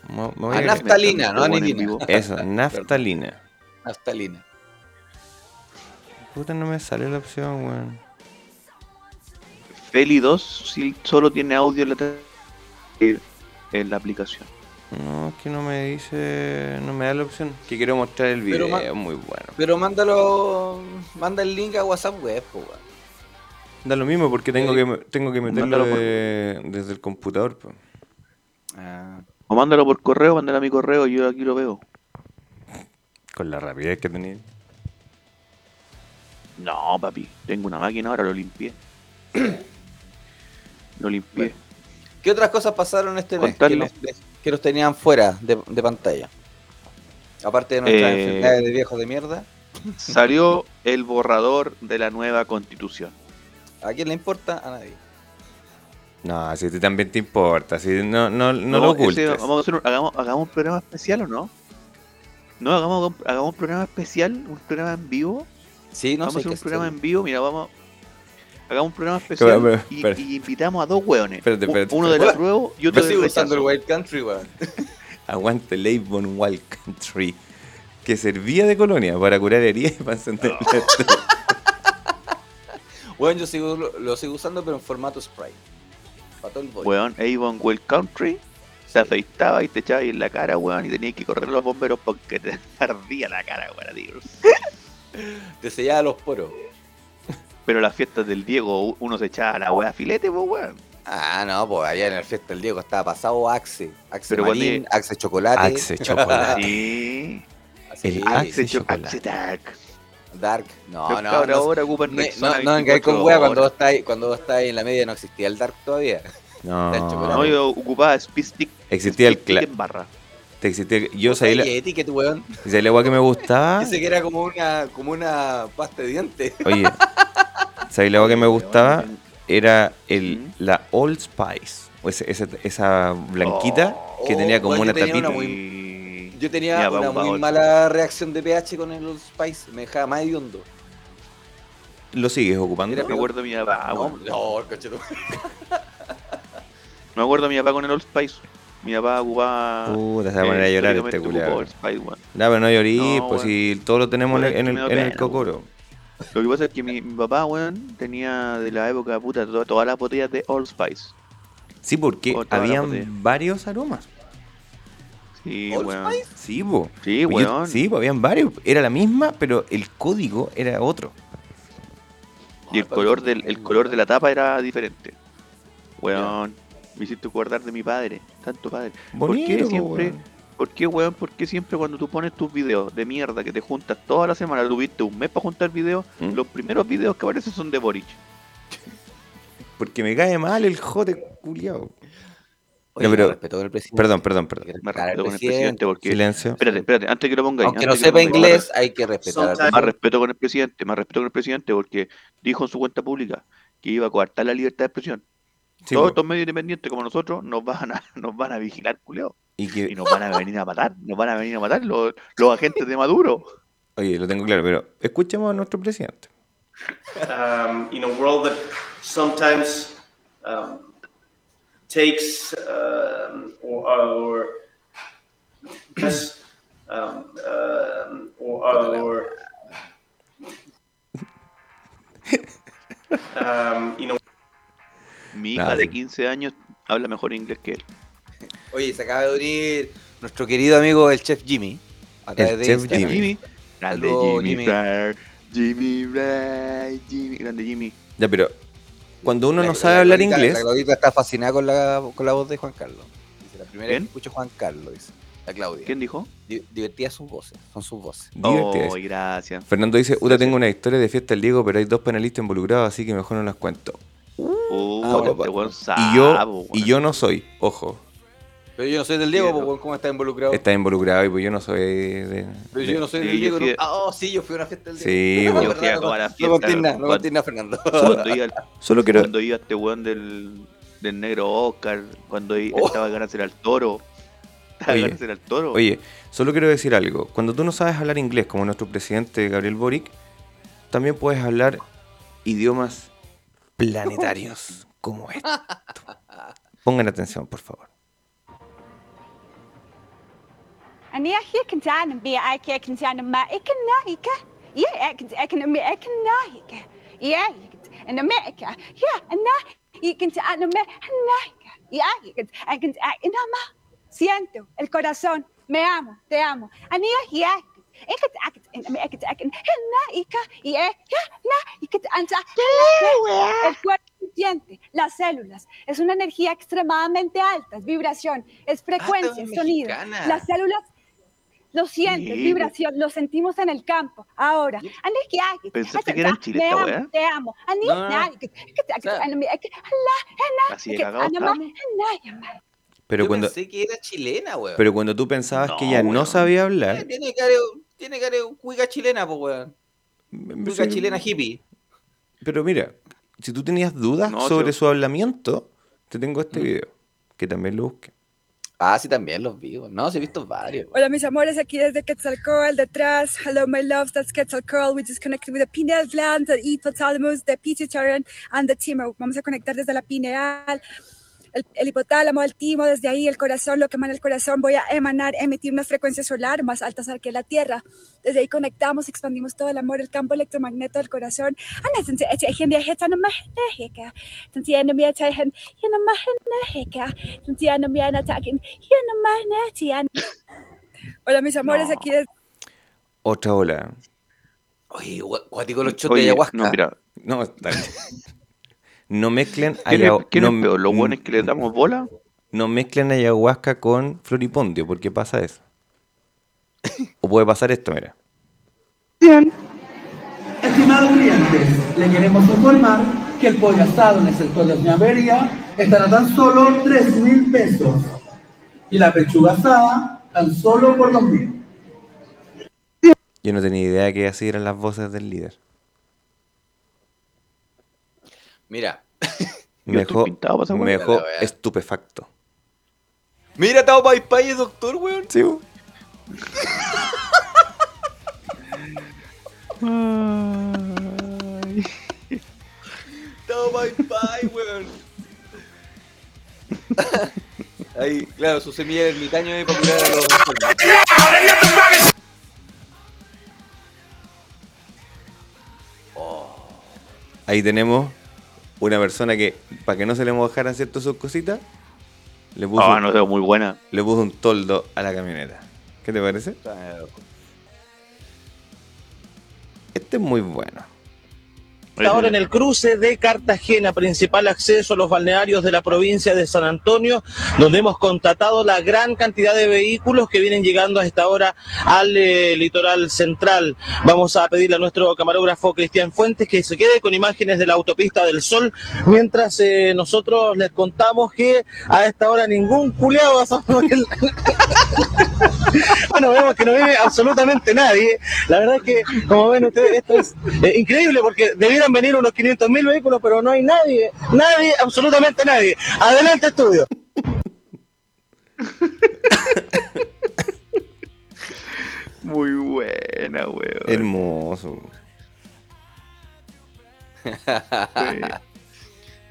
Me- me voy A a- naftalina, no vivo. Eso, naftalina. Naftalina. Puta, no me sale la opción, weón. Feli 2 sí, solo tiene audio en la, en la aplicación. No, es que no me dice. No me da la opción. Que quiero mostrar el video, ma- muy bueno. Pero mándalo, manda el link a WhatsApp web, po, weón. Da lo mismo porque tengo que, tengo que meterlo de- desde el computador. pues. Ah, O mándalo por correo, mándalo a mi correo, yo aquí lo veo. Con la rapidez que tenía. No, papi, tengo una máquina ahora, lo limpié. lo limpié. ¿Qué otras cosas pasaron este mes que nos tenían fuera de, de pantalla? Aparte de nuestras Eh, enfermedades de viejos de mierda. Salió el borrador de la nueva constitución. ¿A quién le importa? A nadie. No, si a ti también te importa. Si no, no, no, lo ese- ocultes. vamos a hacer un- hagamos, hagamos un programa especial o no? No, hagamos, hagamos un programa especial, un programa en vivo. Sí, no vamos sé a hacer un programa en vivo, mira, vamos. Hagamos un programa especial y, invitamos a dos hueones. Espérate, espérate, Uno del espérate. apruebo y Yo otro del sigo usando el. Wild Country, weón. Aguante el Avon Wild Country. Que servía de colonia para curar heridas y para encender la estufa. Bueno, yo sigo, lo, lo sigo usando, pero en formato spray. Weón, Avon Well Country se afeitaba y te echaba ahí en la cara, weón, y tenías que correr los bomberos porque te ardía la cara, weón, tío. Te sellaba los poros. Pero las fiestas del Diego, uno se echaba la weá filete, pues, weón. Ah, no, pues allá en el fiesta del Diego estaba pasado Axe. Axe Pero cuando Marín, llegue- Axe Chocolate. Axe Chocolate. Sí. Así, El Axe Axe Axe, cho- chocolate. Axe. Dark. No, Los no, no. ahora ocupan No, no vengáis con 24 hueá cuando vos estáis cuando vos estáis en la media no existía el Dark todavía. No. No, yo ocupaba Speed Stick. existía el Speed Stick cla- en barra. te existía- Yo sabía la, etiquet, weón. sabía la que me gustaba. Ese que era como una, como una pasta de dientes. Oye, ¿sabes la que me gustaba? Era el, la Old Spice. O ese- esa, esa blanquita que Oh, tenía como bueno, una tapita. una muy- Yo tenía Ya, una muy mala reacción de pH con el Old Spice. Me dejaba más hediondo. ¿Lo sigues ocupando? Era Me acuerdo de mi papá, no, no. Me acuerdo de mi papá con el Old Spice. Mi papá ocupaba. Se va a poner a llorar este culiado. No, pero no llorí, No, pues si todo lo tenemos en el, en el, en cocoro. Lo que pasa es que mi, mi papá, weón, tenía de la época puta to- todas las botellas de Old Spice. Sí, porque habían varios aromas. Sí, ¿Old weón. Spice? Sí, Yo- weón. sí, habían varios. Era la misma, pero el código era otro. Y el color del el color de la tapa era diferente. Weón, me hiciste acordar de mi padre, tanto padre. ¿Por qué siempre, weón. por qué, weón, por qué siempre cuando tú pones tus videos de mierda que te juntas toda la semana, tuviste un mes para juntar videos, ¿Mm? los primeros videos que aparecen son de Boric? Porque me cae mal el jote culiao. Oye, No, pero- me respeto con el presidente. Perdón, perdón, perdón. Hay que Me respetar al respeto con el presidente porque... Silencio. Espérate, espérate, antes que lo pongáis. Aunque no sepa inglés, hay que respetar Más respeto con el presidente, más respeto con el presidente porque dijo en su cuenta pública que iba a coartar la libertad de expresión. Sí, Todos estos medios independientes como nosotros nos van a, nos van a vigilar, culeo. Y nos van a venir a matar, nos van a venir a matar los, los agentes de Maduro. oye, lo tengo claro, pero escuchemos a nuestro presidente. um, in a world that sometimes um, takes um, or, or just um, um, or, or um, in a Mi hija Nada, de sí. 15 años habla mejor inglés que él. Oye, se acaba de unir nuestro querido amigo el chef Jimmy. A través El de chef Instagram. Jimmy. Grande Jimmy, Jimmy. Jimmy, grande Jimmy. Ya, pero cuando uno La- no la sabe hablar inglés, La Claudita está fascinada con la, con la voz de Juan Carlos. Dice, la primera ¿Quién? vez que escucho Juan Carlos, dice. La Claudia. ¿Quién dijo? Di- divertidas sus voces, son sus voces. diviértete. Oh, gracias. Fernando dice, Uta, tengo una historia de fiesta del Diego, pero hay dos panelistas involucrados, así que mejor no las cuento. Oh, Ah, este papá. weón Y yo, y yo no soy, ojo. Pero yo no soy del Diego, Sí, no. weón, ¿cómo está involucrado? Está involucrado y pues yo no soy de... Pero yo no soy Sí, del Diego. Ah, oh, sí, yo fui a una fiesta del Sí, Diego. po. Yo fui a no, toda la No fiesta, Fernando. Cuando iba, Solo quiero... cuando iba este weón del, del negro Oscar, cuando Oh. estaba ganándose al toro. Oye, ganándose al toro. Oye, solo quiero decir algo. Cuando tú no sabes hablar inglés, como nuestro presidente Gabriel Boric, también puedes hablar idiomas planetarios como esto. Pongan atención, por favor. And yeah, je kan aan een bier, ik je kan aan een maar ik kan naaiken. Ja, ik kan ik kan ik kan naaiken. Ja, in Amerika. Ja, en na je kan aan een naaiken. Ja, je kan ik kan in ama. Siento el corazón, me amo, te amo. En ja, ja. Ik het ek in Amerika het ek in naaiken. Ja, ja, na, ik het aan El cuerpo siente, las células. Es una energía extremadamente alta, es vibración, es frecuencia, es sonido. Las células lo sienten, Sí. vibración, lo sentimos en el campo. Ahora, Ani, ¿qué hay? ¿Pensaste que era en Chile esta weá? Te amo. Ani, que- que- que- que- Así de que-. Pero yo cuando, pensé que era chilena, weón. pero cuando tú pensabas que ella no sabía Eh, hablar, tiene cara, de- tiene cuica chilena, pues, weón. Cuica sí, chilena hippie. pero mira, si tú tenías dudas No, sobre su hablamiento, te tengo Mm. este video, que también lo busque. Ah, sí, también los vi, weón. No, sí he visto varios. Hola mis amores, aquí desde Quetzalcoatl, detrás. Hello my loves, that's Quetzalcoatl. We just connected with the pineal gland, the hypothalamus, the pituitary and the thymus. Vamos a conectar desde la pineal, el, el hipotálamo, el timo, desde ahí el corazón, lo que emana el corazón. Voy a emanar, emitir una frecuencia solar más altas que la Tierra. Desde ahí conectamos, expandimos todo el amor, el campo electromagneto del corazón. Hola mis amores, No. aquí es Otra ola. Oye, guático los Oye, de ayahuasca. no, mira, No, dale. No mezclen, ¿quién es, ayahu- quién no, que le damos bola? no mezclen ayahuasca con floripondio, porque pasa eso. O puede pasar esto, mira. Estimados clientes, le queremos informar que el pollo asado en el sector de Ñavería estará tan solo 3 mil pesos y la pechuga asada tan solo por 2 mil. Yo no tenía idea que así eran las voces del líder. Mira. Me dejó, me estupefacto. Mira, Tao Pai Pai es doctor, weón. Sí, bu. Tao Pai Pai, weón. Ahí, claro, su semilla de ermitaño es para curar a los enfermos. Ahí tenemos una persona que, para que no se le mojaran ciertas sus cositas, le puso, Ah, no veo muy buena. le puso un toldo a la camioneta. ¿Qué te parece? Este es muy bueno. Ahora en el cruce de Cartagena, principal acceso a los balnearios de la provincia de San Antonio, donde hemos constatado la gran cantidad de vehículos que vienen llegando a esta hora al eh, litoral central. Vamos a pedirle a nuestro camarógrafo Cristian Fuentes que se quede con imágenes de la autopista del Sol, mientras eh, nosotros les contamos que a esta hora ningún culeado va a Bueno, vemos que no vive absolutamente nadie. La verdad es que, como ven ustedes, esto es eh, increíble porque debieran venir unos 500 mil vehículos, pero no hay nadie, nadie, absolutamente nadie. Adelante, estudio. Muy buena, weón. Hermoso.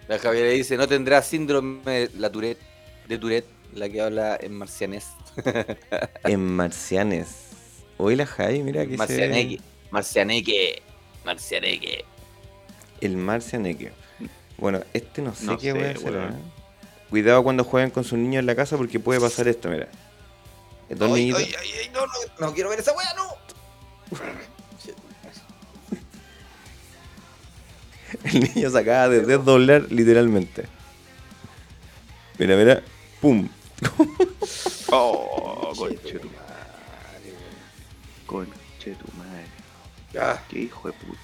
La Javiera dice, no tendrá síndrome de la Tourette, de Tourette, la que habla en marcianés. En Marcianes. Hoy la Javi, mira que Marcianeque. Marcianeque. Marcianeque. El Marcianeque. Bueno, este no sé No qué voy a sé, hacer. ¿eh? Cuidado cuando jueguen con sus niños en la casa porque puede pasar esto, mira. Dos ay, ay, ay, no, no, no quiero ver esa wea, no. El niño se acaba de desdoblar literalmente. Mira, mira. ¡Pum! Oh, conche tu madre. Conche tu madre. Ah, Qué hijo de puta.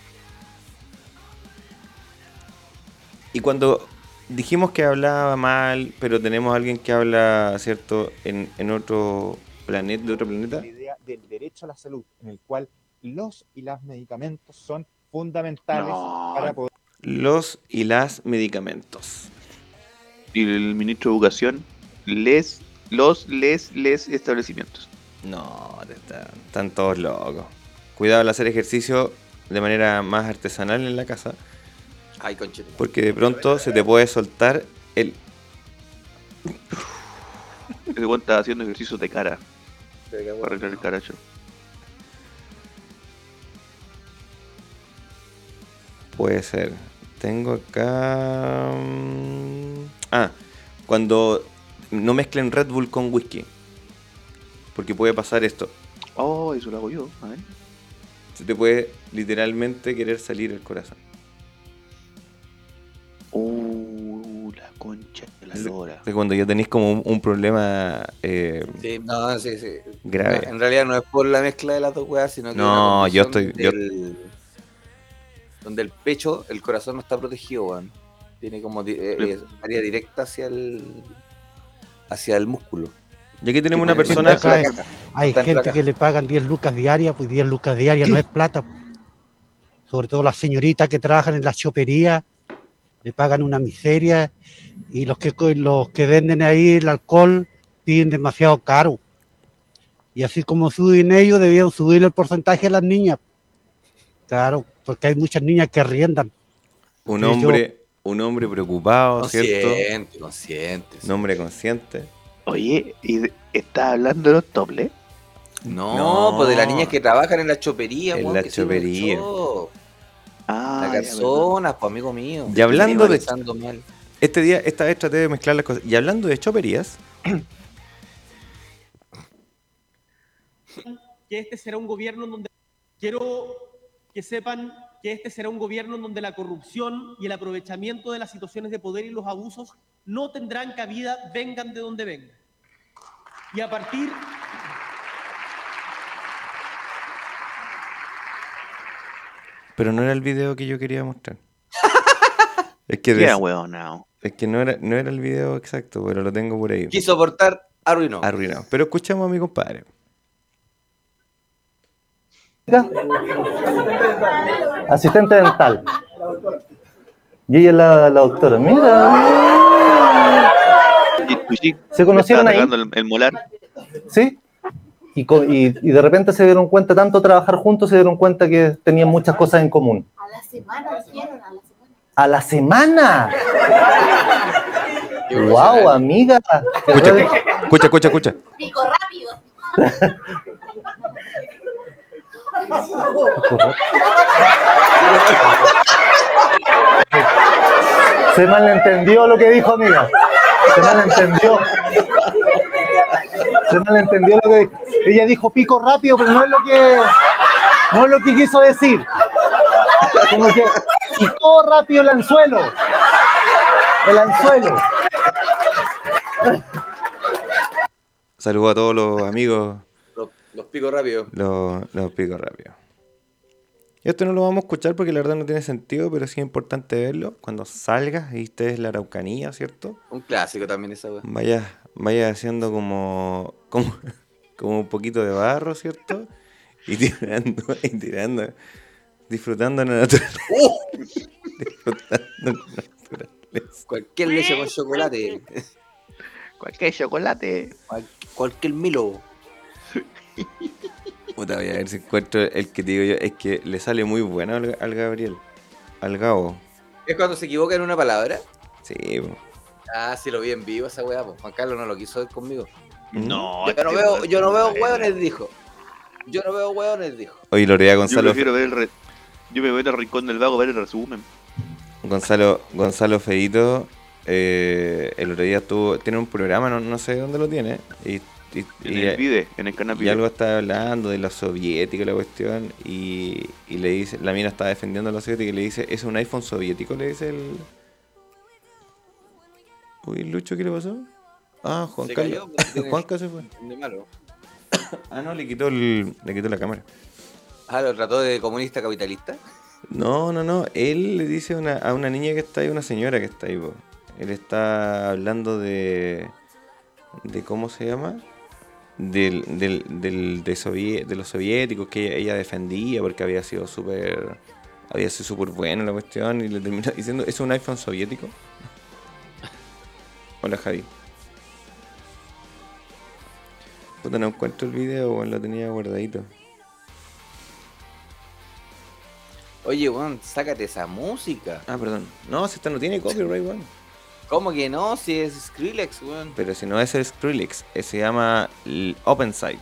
Y cuando dijimos que hablaba mal, pero tenemos a alguien que habla, ¿cierto?, en, en otro planeta, de otro planeta. la idea del derecho a la salud, en el cual los y las medicamentos son fundamentales No. para poder Los y las medicamentos. Y el ministro de Educación, les, los, les, les establecimientos. No, te están, están todos locos. Cuidado al hacer ejercicio de manera más artesanal en la casa, Ay, conchito. porque de pronto se te puede soltar el... Ese weón haciendo ejercicios de cara para arreglar el caracho. Puede ser. Tengo acá... mm, Ah, cuando no mezclen Red Bull con whisky. Porque puede pasar esto. Oh, eso lo hago yo. A ver. Se te puede literalmente querer salir el corazón. Concha de la lora. Cuando ya tenéis como un, un problema eh, Sí, no, sí, sí. grave. En realidad no es por la mezcla de las dos weas, sino que No, yo estoy- yo- Donde el pecho, el corazón no está protegido, weón. Tiene como eh, eh, área directa hacia el hacia el músculo. Y aquí tenemos una persona... Hay gente que le pagan 10 lucas diarias, pues 10 lucas diarias no es plata. Sobre todo las señoritas que trabajan en la chopería, le pagan una miseria. Y los que, los que venden ahí el alcohol piden demasiado caro. Y así como suben ellos, debían subir el porcentaje a las niñas. Claro, porque hay muchas niñas que riendan. Un Sí, yo- hombre, un hombre preocupado, ¿cierto? Consciente, consciente. Un hombre consciente. Oye, ¿y está hablando de los toples? No, No. pues de las niñas que trabajan en la chopería, En la chopería. Ah, garzonas, pues amigo mío. Y hablando de- mal. Este día, esta vez traté de mezclar las cosas. Y hablando de choperías, que este será un gobierno donde quiero que sepan que este será un gobierno en donde la corrupción y el aprovechamiento de las situaciones de poder y los abusos no tendrán cabida, vengan de donde vengan. Y a partir pero no era el video que yo quería mostrar. es que, Ya, des- weón, no. es que no, era, no era el video exacto, pero lo tengo por ahí. Quiso aportar, arruinó. Arruinado. Pero escuchamos a mi compadre. asistente dental. Y ella es la, la doctora. Mira, ¿Se conocieron estaba ahí? el, el molar. ¿sí? Y, co- y, y de repente se dieron cuenta, tanto trabajar juntos, se dieron cuenta que tenían muchas cosas en común. A la semana dijeron, a la semana. ¡A la semana! ¡Wow, amiga! Escucha, escucha, escucha, escucha. Pico rápido. Se malentendió lo que dijo, amiga. Se malentendió. Se malentendió lo que. Ella dijo pico rápido, pero no es lo que no es lo que quiso decir. Como que picó rápido el anzuelo. El anzuelo. Saludos a todos los amigos, Los, los picos rápidos. los, los picos rápidos. Esto no lo vamos a escuchar porque la verdad no tiene sentido, pero sí es importante verlo. Cuando salgas y estés en la Araucanía, ¿cierto? Un clásico también esa wea. Vaya, vaya haciendo como, como, como un poquito de barro, ¿cierto? Y tirando, y tirando, disfrutando de la naturaleza. disfrutando de la naturaleza. Cualquier leche con chocolate. Cualquier chocolate. cual- cualquier milo. Puta, voy a ver si encuentro el que te digo yo. Es que le sale muy bueno al, al Gabriel. Al Gabo. ¿Es cuando se equivoca en una palabra? Sí, po. Ah, sí lo vi en vivo esa weá, pues Juan Carlos no lo quiso ver conmigo. No, Yo no veo, yo no veo es- hueones, dijo. Yo no veo hueones, dijo. Oye, lo leía Yo Gonzalo. prefiero ver el re- Yo me voy al rincón del vago a ver el resumen. Gonzalo, Gonzalo Feito, eh, el otro día estuvo, tiene un programa, no, no sé dónde lo tiene, y, y- En y- el Vide, en el canal y algo estaba hablando de la soviética, la cuestión, y, y le dice, la mina estaba defendiendo a la soviética y le dice, ¿es un iPhone soviético? Le dice el... Uy, Lucho, ¿qué le pasó? Ah, Juan Se Carlos. cayó, Juanca se fue. De malo. Ah, no, le quitó, el, le quitó la cámara. Ah, lo trató de comunista capitalista. No, no, no. Él le dice a una, a una niña que está ahí, una señora que está ahí, po. Él está hablando de. de ¿Cómo se llama? Del, del, del- de, sovie- de los soviéticos que ella defendía porque había sido súper. había sido súper bueno la cuestión y le termina diciendo: ¿es un iPhone soviético? Hola Javi. Puta, no encuentro el video, lo tenía guardadito. Oye, weón, sácate esa música. Ah, perdón. No, si esta no tiene copyright, weón. ¿Cómo que no? Si es Skrillex, weón. Pero si no es el Skrillex, eh, se llama OpenSide.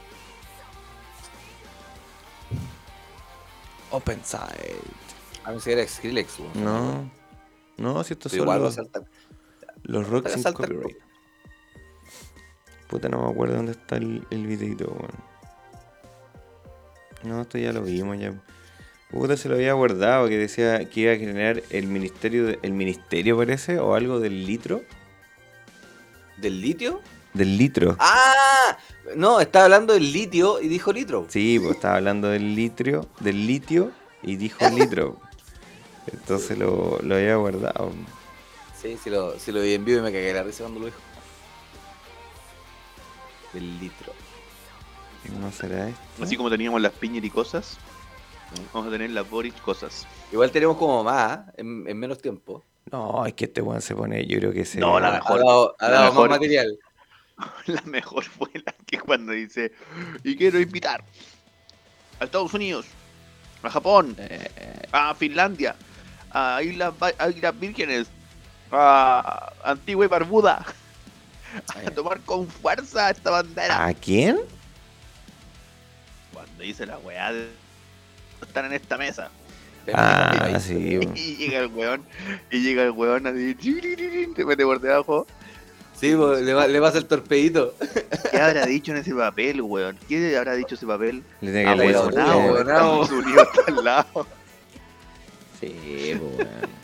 OpenSide. A ver si era Skrillex, weón. No. No, si estos Pero son igual a los, rocks sin copyright. Puta, no me acuerdo dónde está el, el videito, weón. No, esto ya lo vimos ya. Puta, se lo había guardado, que decía que iba a generar el ministerio, de- el ministerio parece, o algo del litro. ¿Del litio? Del litro. ¡Ah! No, estaba hablando del litio y dijo litro. Sí, pues estaba hablando del litrio, del litio y dijo litro. Entonces lo, lo había guardado. Sí, si lo, si lo vi en vivo y me cagué la risa cuando lo dijo. Del litro. ¿No será esto? Así como teníamos las piñas y cosas, vamos a tener las Boris cosas. Igual tenemos como más, ¿ah? en, en menos tiempo. No, es que este weón se pone, yo creo que se. No, la mejor. Ha dado, ha la dado mejor- más material. La mejor fue la que cuando dice, y quiero invitar a Estados Unidos, a Japón, a Finlandia, a Islas, a Islas Vírgenes, a Antigua y Barbuda, a tomar con fuerza esta bandera. ¿A quién? Cuando dice la weá de están en esta mesa. Ah, sí. Y llega el weón, y llega el weón así, te mete por debajo. Sí, pues, le, va- le pasa el torpedito. ¿Qué habrá dicho en ese papel, weón? ¿Qué habrá dicho ese papel? Le tiene que leer Unidos al lado. Sí, weón.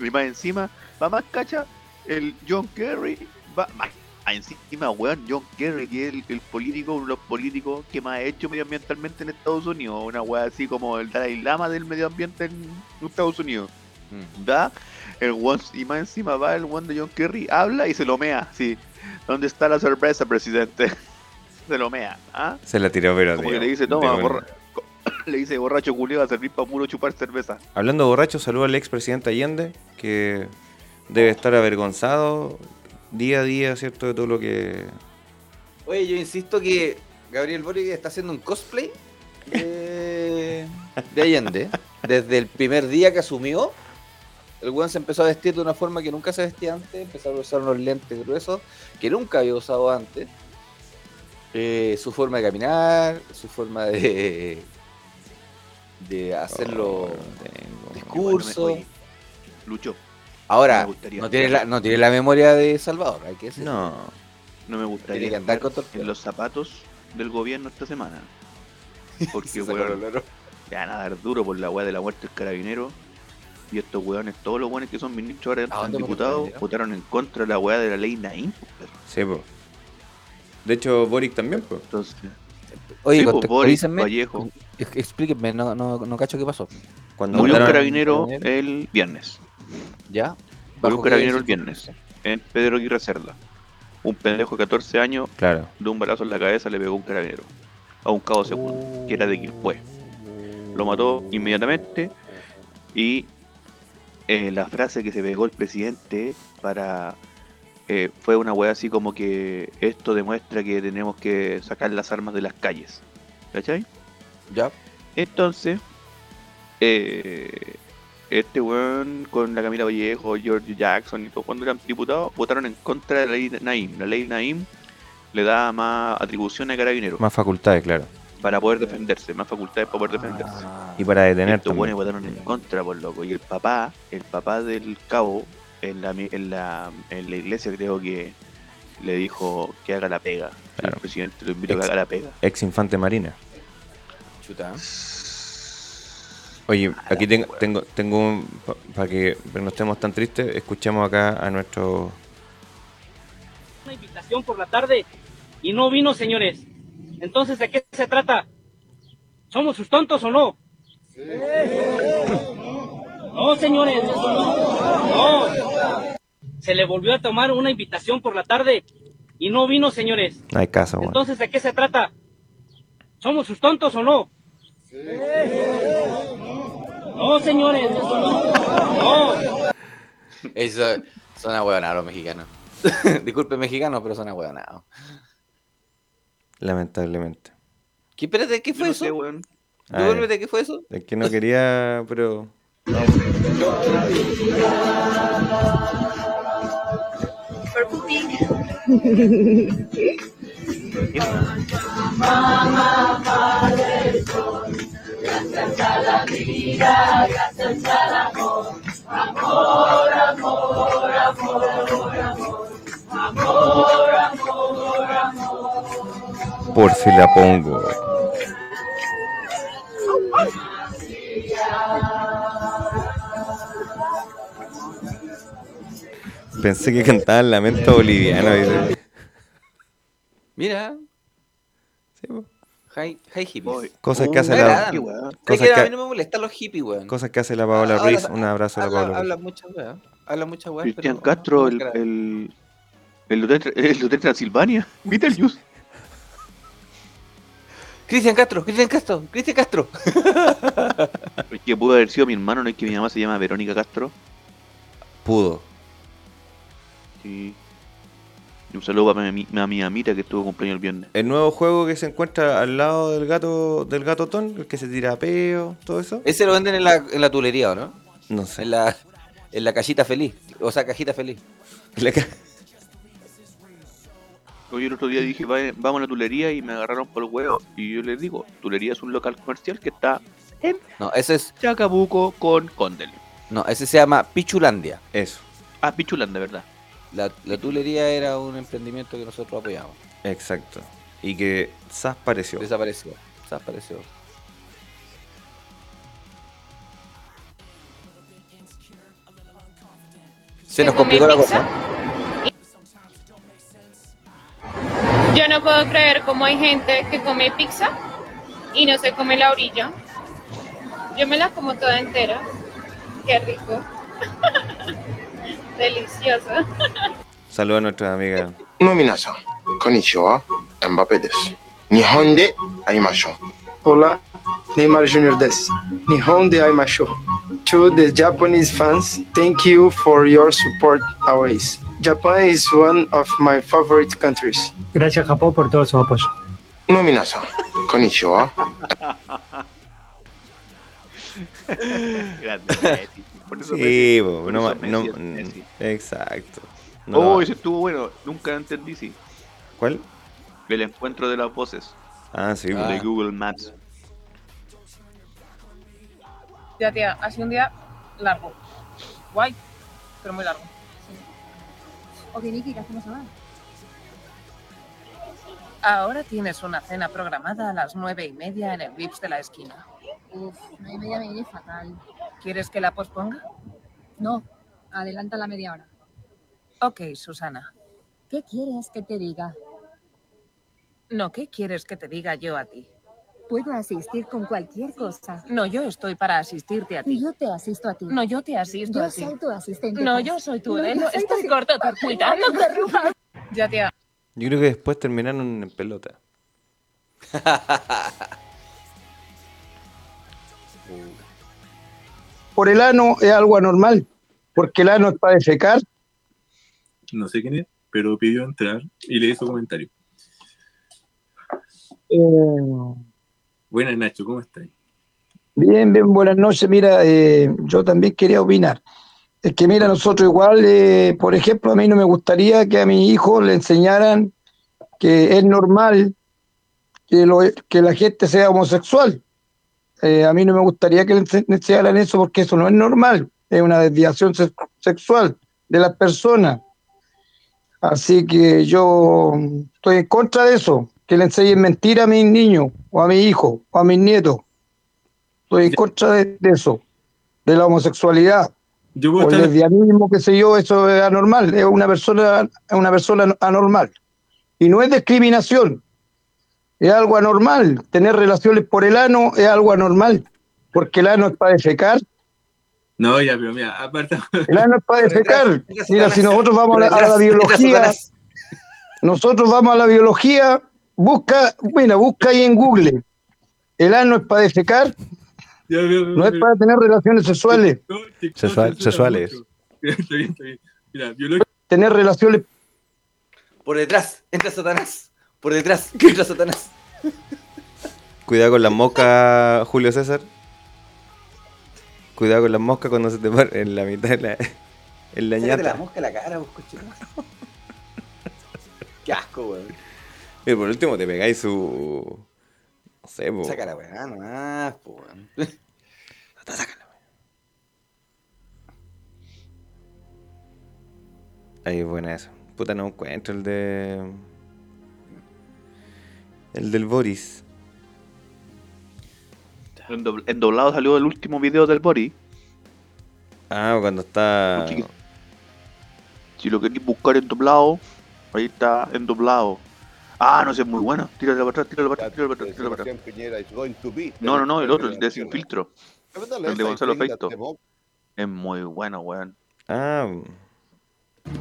Y más encima, va más cacha, el John Kerry, va más encima, weón, John Kerry, que es el, el político, uno de los políticos que más ha hecho medioambientalmente en Estados Unidos, una weá así como el Dalai Lama del medio ambiente en Estados Unidos. Da, el weón, y más encima va el weón de John Kerry, habla y se lo mea, sí. ¿Dónde está la sorpresa, presidente? se lo mea, ¿ah? Se la tiró, pero. Como de- que le dice, toma, una. borra- le dice borracho culeo a servir para puro chupar cerveza. Hablando de borracho, saludo al expresidente Allende, que debe estar avergonzado día a día, ¿cierto? De todo lo que. Oye, yo insisto que Gabriel Boric está haciendo un cosplay de, de Allende. Desde el primer día que asumió, el weón se empezó a vestir de una forma que nunca se vestía antes, empezó a usar unos lentes gruesos que nunca había usado antes. Eh, su forma de caminar, su forma de de hacerlo discurso. Oye, Lucho. Ahora, no tiene, la, no tiene la memoria de Salvador, hay que decir. No. No me gustaría Tiene que andar con en los zapatos del gobierno esta semana. Porque, weón, te van a dar duro por la weá de la muerte del carabinero. Y estos weones, todos los weones que son ministros ahora ¿A son diputados, votaron en contra de la weá de la ley Naim. Sí, pues. De hecho, Boric también, pues. Entonces, Oye, Sí, pues, contextualícenme. Boris Vallejo. Explíquenme, no, no, no cacho qué pasó. Cuando murió un carabinero el viernes. ¿Ya? Murió ¿Bajo un carabinero el viernes. En Pedro Aguirre Cerda. Un pendejo de 14 años, Claro. de un balazo en la cabeza le pegó un carabinero. A un cabo segundo, que era de Quilpué. Lo mató inmediatamente. Y eh, la frase que se pegó el presidente para eh, fue una weá así como que esto demuestra que tenemos que sacar las armas de las calles. ¿Cachai? Ya. Entonces, eh, este weón con la Camila Vallejo, George Jackson y todos cuando eran diputados, votaron en contra de la ley Naim. La ley Naim le da más atribuciones a carabineros Más facultades, claro. para poder defenderse, más facultades para poder defenderse. Y para detener Estos buenos votaron en contra, por loco. Y el papá, el papá del cabo, en la, mi- en la, en la iglesia creo que le dijo que haga la pega. El presidente lo invitó a que haga la pega. Ex infante marina. Chuta. Oye, aquí tengo, tengo, tengo un. Para que no estemos tan tristes, escuchemos acá a nuestro. una invitación por la tarde y no vino, señores. Entonces, ¿de qué se trata? ¿Somos sus tontos o no? No, señores, eso no. No. Se le volvió a tomar una invitación por la tarde y no vino, señores. No hay caso, weón. Entonces, ¿de qué se trata? ¿Somos sus tontos o no? No, señores. No. Eso suena huevonado los mexicanos. Disculpe, mexicano, pero suena huevonado. Lamentablemente. ¿Qué, espérate, ¿qué fue no eso? sé, weón. Ay, Devuélvete, ¿qué fue eso? Es que no quería, pero. Purple Pig. Por si la pongo. Pensé que cantaban lamento boliviano. dice. Mira. Sí, po. Hi, hi hippies. Cosas que hace la- cosas que a mí no me molestan los hippies, weón. Cosas que hace la Paola Ahora- Ruiz. Un abrazo a la Paola habla Ruiz. mucha weá. Habla mucha weá. Cristian pero- Castro, el, el, el, hotel, el hotel Transilvania. Beetlejuice. Cristian Castro, Cristian Castro, Cristian Castro. Es que pudo haber sido mi hermano, no es que mi mamá se llama Verónica Castro. Pudo. Sí. Y un saludo para mi, a mi amita que estuvo cumpleaños el viernes. El nuevo juego que se encuentra al lado del gato del gato Ton, el que se tira peo, todo eso. Ese lo venden en la, en la tulería, ¿o no? No sé. En la, en la cajita feliz. O sea, cajita feliz. La ca- Hoy el otro día dije, "Va- vamos a la tulería y me agarraron por el huevo. Y yo les digo, tulería es un local comercial que está en No, ese es. Chacabuco con Condel. No, ese se llama Pichulandia. Eso. Ah, Pichulán, de verdad. La, la tulería era un emprendimiento que nosotros apoyamos. Exacto. Y que Sas pareció. Desapareció. Desapareció. Se nos complicó la cosa. Yo no puedo creer cómo hay gente que come pizza y no se come la orilla. Yo me la como toda entera. Qué rico. Delicioso. Saludos a nuestras amigas. No minasan, konnichiwa, Mbappé desu. Nihon de aimashou. Hola, Neymar Jr. desu. Nihon de aimashou. To the Japanese fans, thank you for your support always. Japan is one of my favorite countries. Gracias Japón por todo su apoyo. No minasan, konnichiwa. Grande, por eso Sí, Messi- po, por no, eso ma- no- Messi es Messi. exacto. No oh, ese estuvo bueno. Nunca entendí, sí. ¿Cuál? El encuentro de las voces. Ah, sí. De po. Google Maps. Ya, tía, ha sido un día largo. Guay, pero muy largo. Ok, Niki, ¿qué hacemos ahora? Ahora tienes una cena programada a las nueve y media en el Vips de la esquina. Uf, no hay media me viene fatal. ¿Quieres que la posponga? No, adelanta la media hora. Ok, Susana. ¿Qué quieres que te diga? No, ¿qué quieres que te diga yo a ti? Puedo asistir con cualquier cosa. No, yo estoy para asistirte a ti. Y yo te asisto a ti. No, yo te asisto Yo a ti. soy tu asistente. No, Paz. yo soy tu No, Elo. yo soy Estoy tu- corto, No. Ya, tía. Yo creo que después terminaron en pelota. Por el ano es algo anormal, porque el ano es para defecar. no sé quién es, pero pidió entrar y le hizo comentario. Eh, Buenas, Nacho, ¿cómo estás? Bien, bien, buenas noches. Mira, eh, yo también quería opinar. Es que, mira, nosotros igual, eh, por ejemplo, a mí no me gustaría que a mi hijo le enseñaran que es normal que, lo- que la gente sea homosexual. Eh, a mí no me gustaría que le enseñaran eso porque eso no es normal. Es una desviación sex- sexual de las personas. Así que yo estoy en contra de eso, que le enseñen mentira a mis niños, o a mi hijo, o a mis nietos. Estoy en contra de, de eso, de la homosexualidad. Yo o el lesbianismo, qué sé yo, eso es anormal, es una persona, es una persona anormal. Y no es discriminación, es algo anormal. Tener relaciones por el ano es algo anormal, porque el ano es para defecar. No, ya, pero mira, aparte. El ano es para defecar. Mira, si nosotros vamos a la, a la Entra biología, nosotros vamos a la biología, busca, mira, busca ahí en Google. El ano es para defecar, no es para tener relaciones sexuales. Sexual- sexuales. Está bien, está bien. Mira, biología. Tener relaciones Por detrás, entra Satanás. Por detrás, entra Satanás. Cuidado con las moscas, Julio César. Cuidado con las moscas cuando se te ponen en la mitad de la, en la Sácate la ñata. mosca a la cara, vos, cochino. Qué asco, weón. Y por último te pegáis su. No sé, po. Saca la weá nomás, po, weón. Ahí es buena eso. Puta, no encuentro el de. El del Boris. En, dobl- en doblado salió el último video del Bori. Ah, cuando está. Si lo queréis buscar en doblado, ahí está en doblado. Ah, no sé, es muy bueno. Tíralo para atrás, tíralo para atrás, tíralo para atrás, tíralo para atrás. No, no, no, el otro, el de Sin Filtro. El de Gonzalo Feito. Es muy bueno, weón. Ah.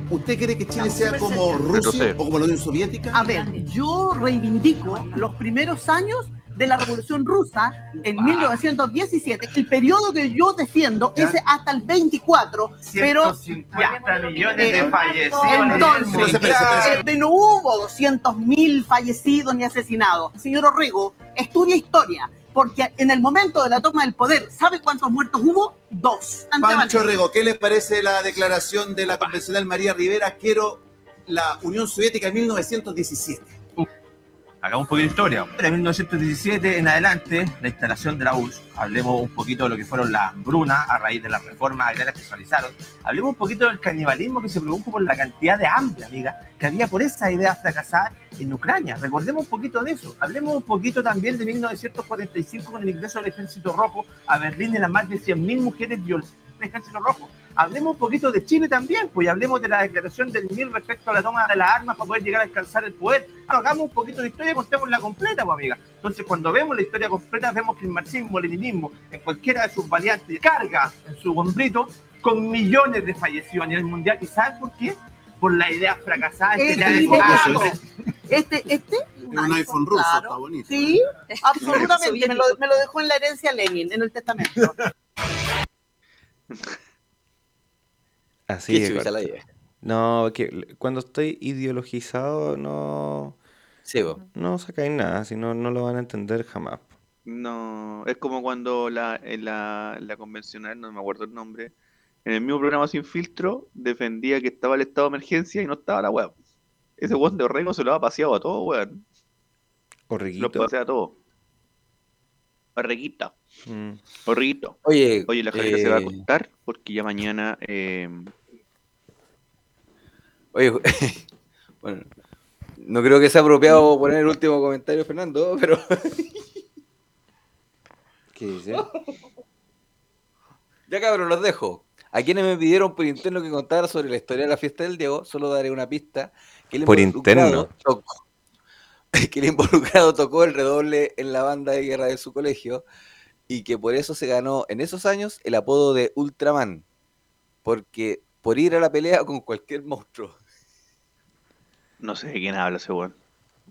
¿Usted cree que Chile sea como. Rusia o como la Unión Soviética? A ver, yo reivindico los primeros años de la Revolución Rusa en 1917. El periodo que yo defiendo es hasta el 24, pero... 150 millones de Eh, fallecidos. Entonces, Mundial. eh, no hubo 200.000 fallecidos ni asesinados. Señor Orrego, estudia historia, porque en el momento de la toma del poder, ¿sabe cuántos muertos hubo? Dos. Pancho Rego, ¿qué le parece la declaración de la convencional María Rivera? Quiero la Unión Soviética en 1917. Hagamos un poquito de historia. De 1917 en adelante, la instalación de la URSS, hablemos un poquito de lo que fueron las brunas a raíz de las reformas agrarias que se realizaron, hablemos un poquito del canibalismo que se produjo por la cantidad de hambre, amiga, que había por esa idea fracasada en Ucrania. Recordemos un poquito de eso. Hablemos un poquito también de 1945 con el ingreso del Ejército Rojo a Berlín de las más de 100.000 mujeres violadas del Ejército Rojo. Hablemos un poquito de Chile también, pues y hablemos de la declaración del MIR respecto a la toma de las armas para poder llegar a alcanzar el poder. Bueno, hagamos un poquito de historia y contémosla completa, pues amiga. Entonces, cuando vemos la historia completa, vemos que el marxismo, el leninismo, en cualquiera de sus variantes, carga en su hombrito con millones de fallecidos a nivel mundial. ¿Y sabes por qué? Por la idea fracasada de Este cosas. Este, este, Un iPhone ruso, Claro. está bonito. Sí, absolutamente. Me lo, me lo dejó en la herencia Lenin, en el testamento. Así Qué la idea. No, que cuando estoy ideologizado no. Sí, po. No sacáis nada, si no, no lo van a entender jamás. No, es como cuando la, en la, la convencional, no me acuerdo el nombre, en el mismo programa Sin Filtro, defendía que estaba el estado de emergencia y no estaba la web. Ese weón de Orrego se lo ha paseado a todo, weón. Orreguito. Lo pasea a todo. Orreguita. Mm. Orreguito. Oye, Oye, la Javiera se va a eh, acostar porque ya mañana. eh, Oye, bueno, no creo que sea apropiado poner el último comentario, Fernando, pero. ¿Qué dice? ya cabrón, los dejo. A quienes me pidieron por interno que contara sobre la historia de la fiesta del Diego, solo daré una pista. Que el Por interno. tocó- que el involucrado tocó el redoble en la banda de guerra de su colegio y que por eso se ganó en esos años el apodo de Ultraman. Porque por ir a la pelea con cualquier monstruo. no sé de quién habla ese weón.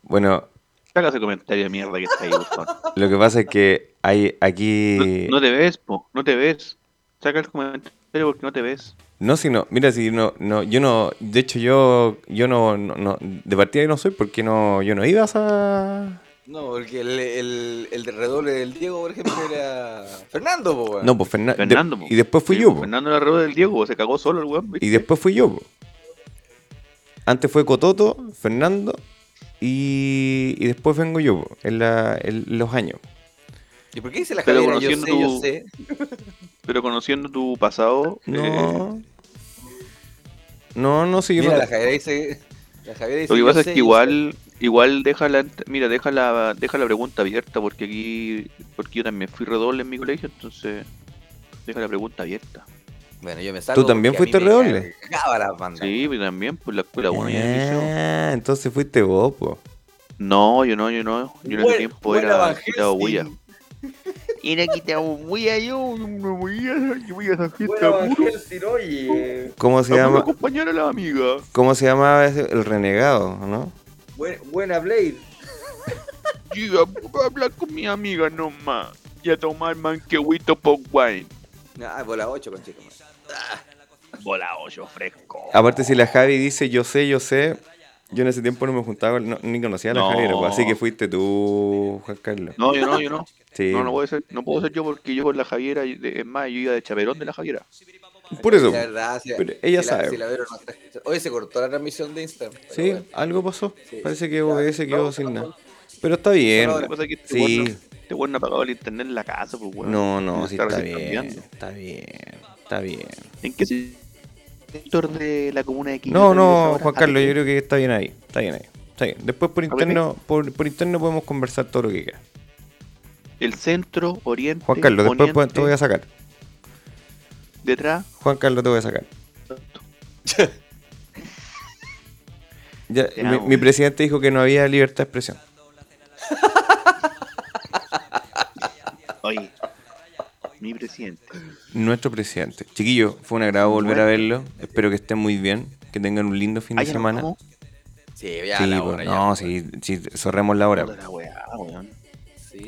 Bueno, Saca ese comentario de mierda que está ahí, favor. lo que pasa es que hay aquí. No te ves, po, no te ves. Saca el comentario porque no te ves. No, si no, mira, si no, no, yo no, de hecho yo, yo no, no, no- de partida no soy porque no, yo no iba a esa... No, porque el, el, el de redoble del Diego, por ejemplo, era Fernando, po, weón. No, pues Fernan- de- Fernando, po. y después fui Sí, yo, po. Fernando la rueda del Diego, se cagó solo el weón. ¿viste? y después fui yo. po. Antes fue Cototo, Fernando, y, y después vengo yo, po, en, la, en los años. ¿Y por qué dice la Pero Javiera? Yo conociendo sé, yo tu- sé. Pero conociendo tu pasado. eh, No. No, no, sí, yo Mira, no- la Javiera dice. La Javiera dice Lo que yo pasa es sé, que yo igual, igual deja la, ent- mira, deja la, deja la pregunta abierta porque aquí, porque yo también fui redoble en mi colegio, entonces deja la pregunta abierta. Bueno, yo me salgo. ¿Tú también fuiste redoble? Sí, pues también, pues la escuela 1 y en el liceo. Ah, entonces fuiste vos, po. No, yo no, yo no, yo en ese tiempo era quitado bulla. Y aquí te voy a yo, me voy a, yo voy a esa fiesta. ¿Cómo se llama? acompañar a la amiga. ¿Cómo se llamaba ese? El renegado, ¿no? Buen- buena Blade. Diga, voy a hablar con mi amiga nomás. Y a tomar manquehuito por wine. Ah, bola 8, con chico. Bola 8 fresco. Aparte, si la Javi dice yo sé, yo sé, yo en ese tiempo no me juntaba, no- ni conocía a la No. Javiera, pues, así que fuiste tú, Juan Carlos. No, yo no, yo no. Sí. No, no puedo ser, no puedo ser yo porque yo con la Javiera, es más, yo iba de chaperón de la Javiera. Por eso. La verdad, si la- Pero ella si la- sabe. si la no está escuchando. Hoy se cortó la transmisión de Instagram. Sí, bueno. algo pasó. Sí. Parece que OBS quedó vamos, sin nada. Pero está bien. Este Sí. weón no- este weón no ha pagado el internet en la casa, pues weón. No, no, sí está bien. cambiando. Está bien. Está bien. ¿En qué sector de la comuna de Quito? No, no, ahora? Juan Ah, Carlos, yo creo que está bien ahí. Está bien ahí. Está bien. Después por interno, por, por interno podemos conversar todo lo que quieras. El centro, oriente, Juan Carlos, después poniente, te voy a sacar. Detrás. Juan Carlos, te voy a sacar. Ya, mi, presidente dijo que no había libertad de expresión. Oye, mi presidente. Nuestro presidente. Chiquillo, fue un agrado volver a verlo. Espero que estén muy bien. Que tengan un lindo fin de Ah, ¿ya nos semana. Sí, ya Sí, la pues, ya. no, sí, sí, cerremos la hora. La weá, weón.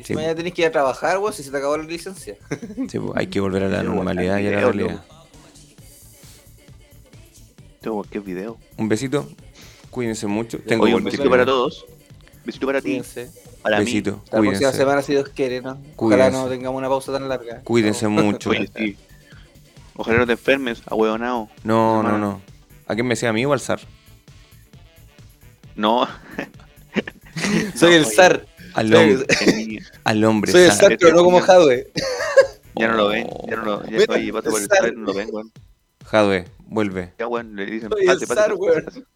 Sí. Mañana tenés que ir a trabajar, weón, si se te acabó la licencia. Sí, pues, hay que volver a la normalidad y a la video, realidad. Tengo cualquier video. Un besito. Cuídense mucho. Tengo Oye, un besito para todos. Besito para ti. Cuídense. Para Besito. mí. La próxima Cuídense. semana, si Dios quiere, ¿no? Ojalá Cuídense. no tengamos una pausa tan larga. Cuídense mucho. Oye, sí. Ojalá no te enfermes, ahueonao. No, no, no. ¿A quién me decía a mí o al zar? No. Soy el oye, zar. Al hombre. Al hombre. Soy zar, pero no como Jadwe. Ya no lo ven, ya no lo ya, Mira, por el no lo ven, weón. Jadwe, vuelve. Ya, weón, le dicen, Soy pase.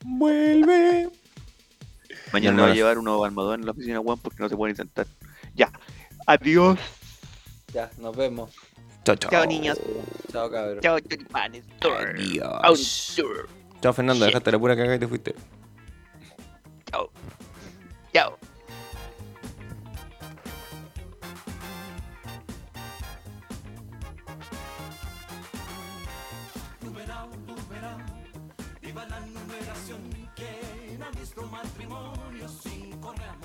Vuelve. Mañana le va a llevar unos almohadones en la oficina, weón, porque no se pueden sentar. Ya. Adiós. Ya, nos vemos. Chao, chao. Chao, niños. Chao, cabrón. Chao, choripanes. Adiós. Chao, Fernando. Dejaste la pura cagada y te fuiste. Chao. Visto matrimonio sin correr.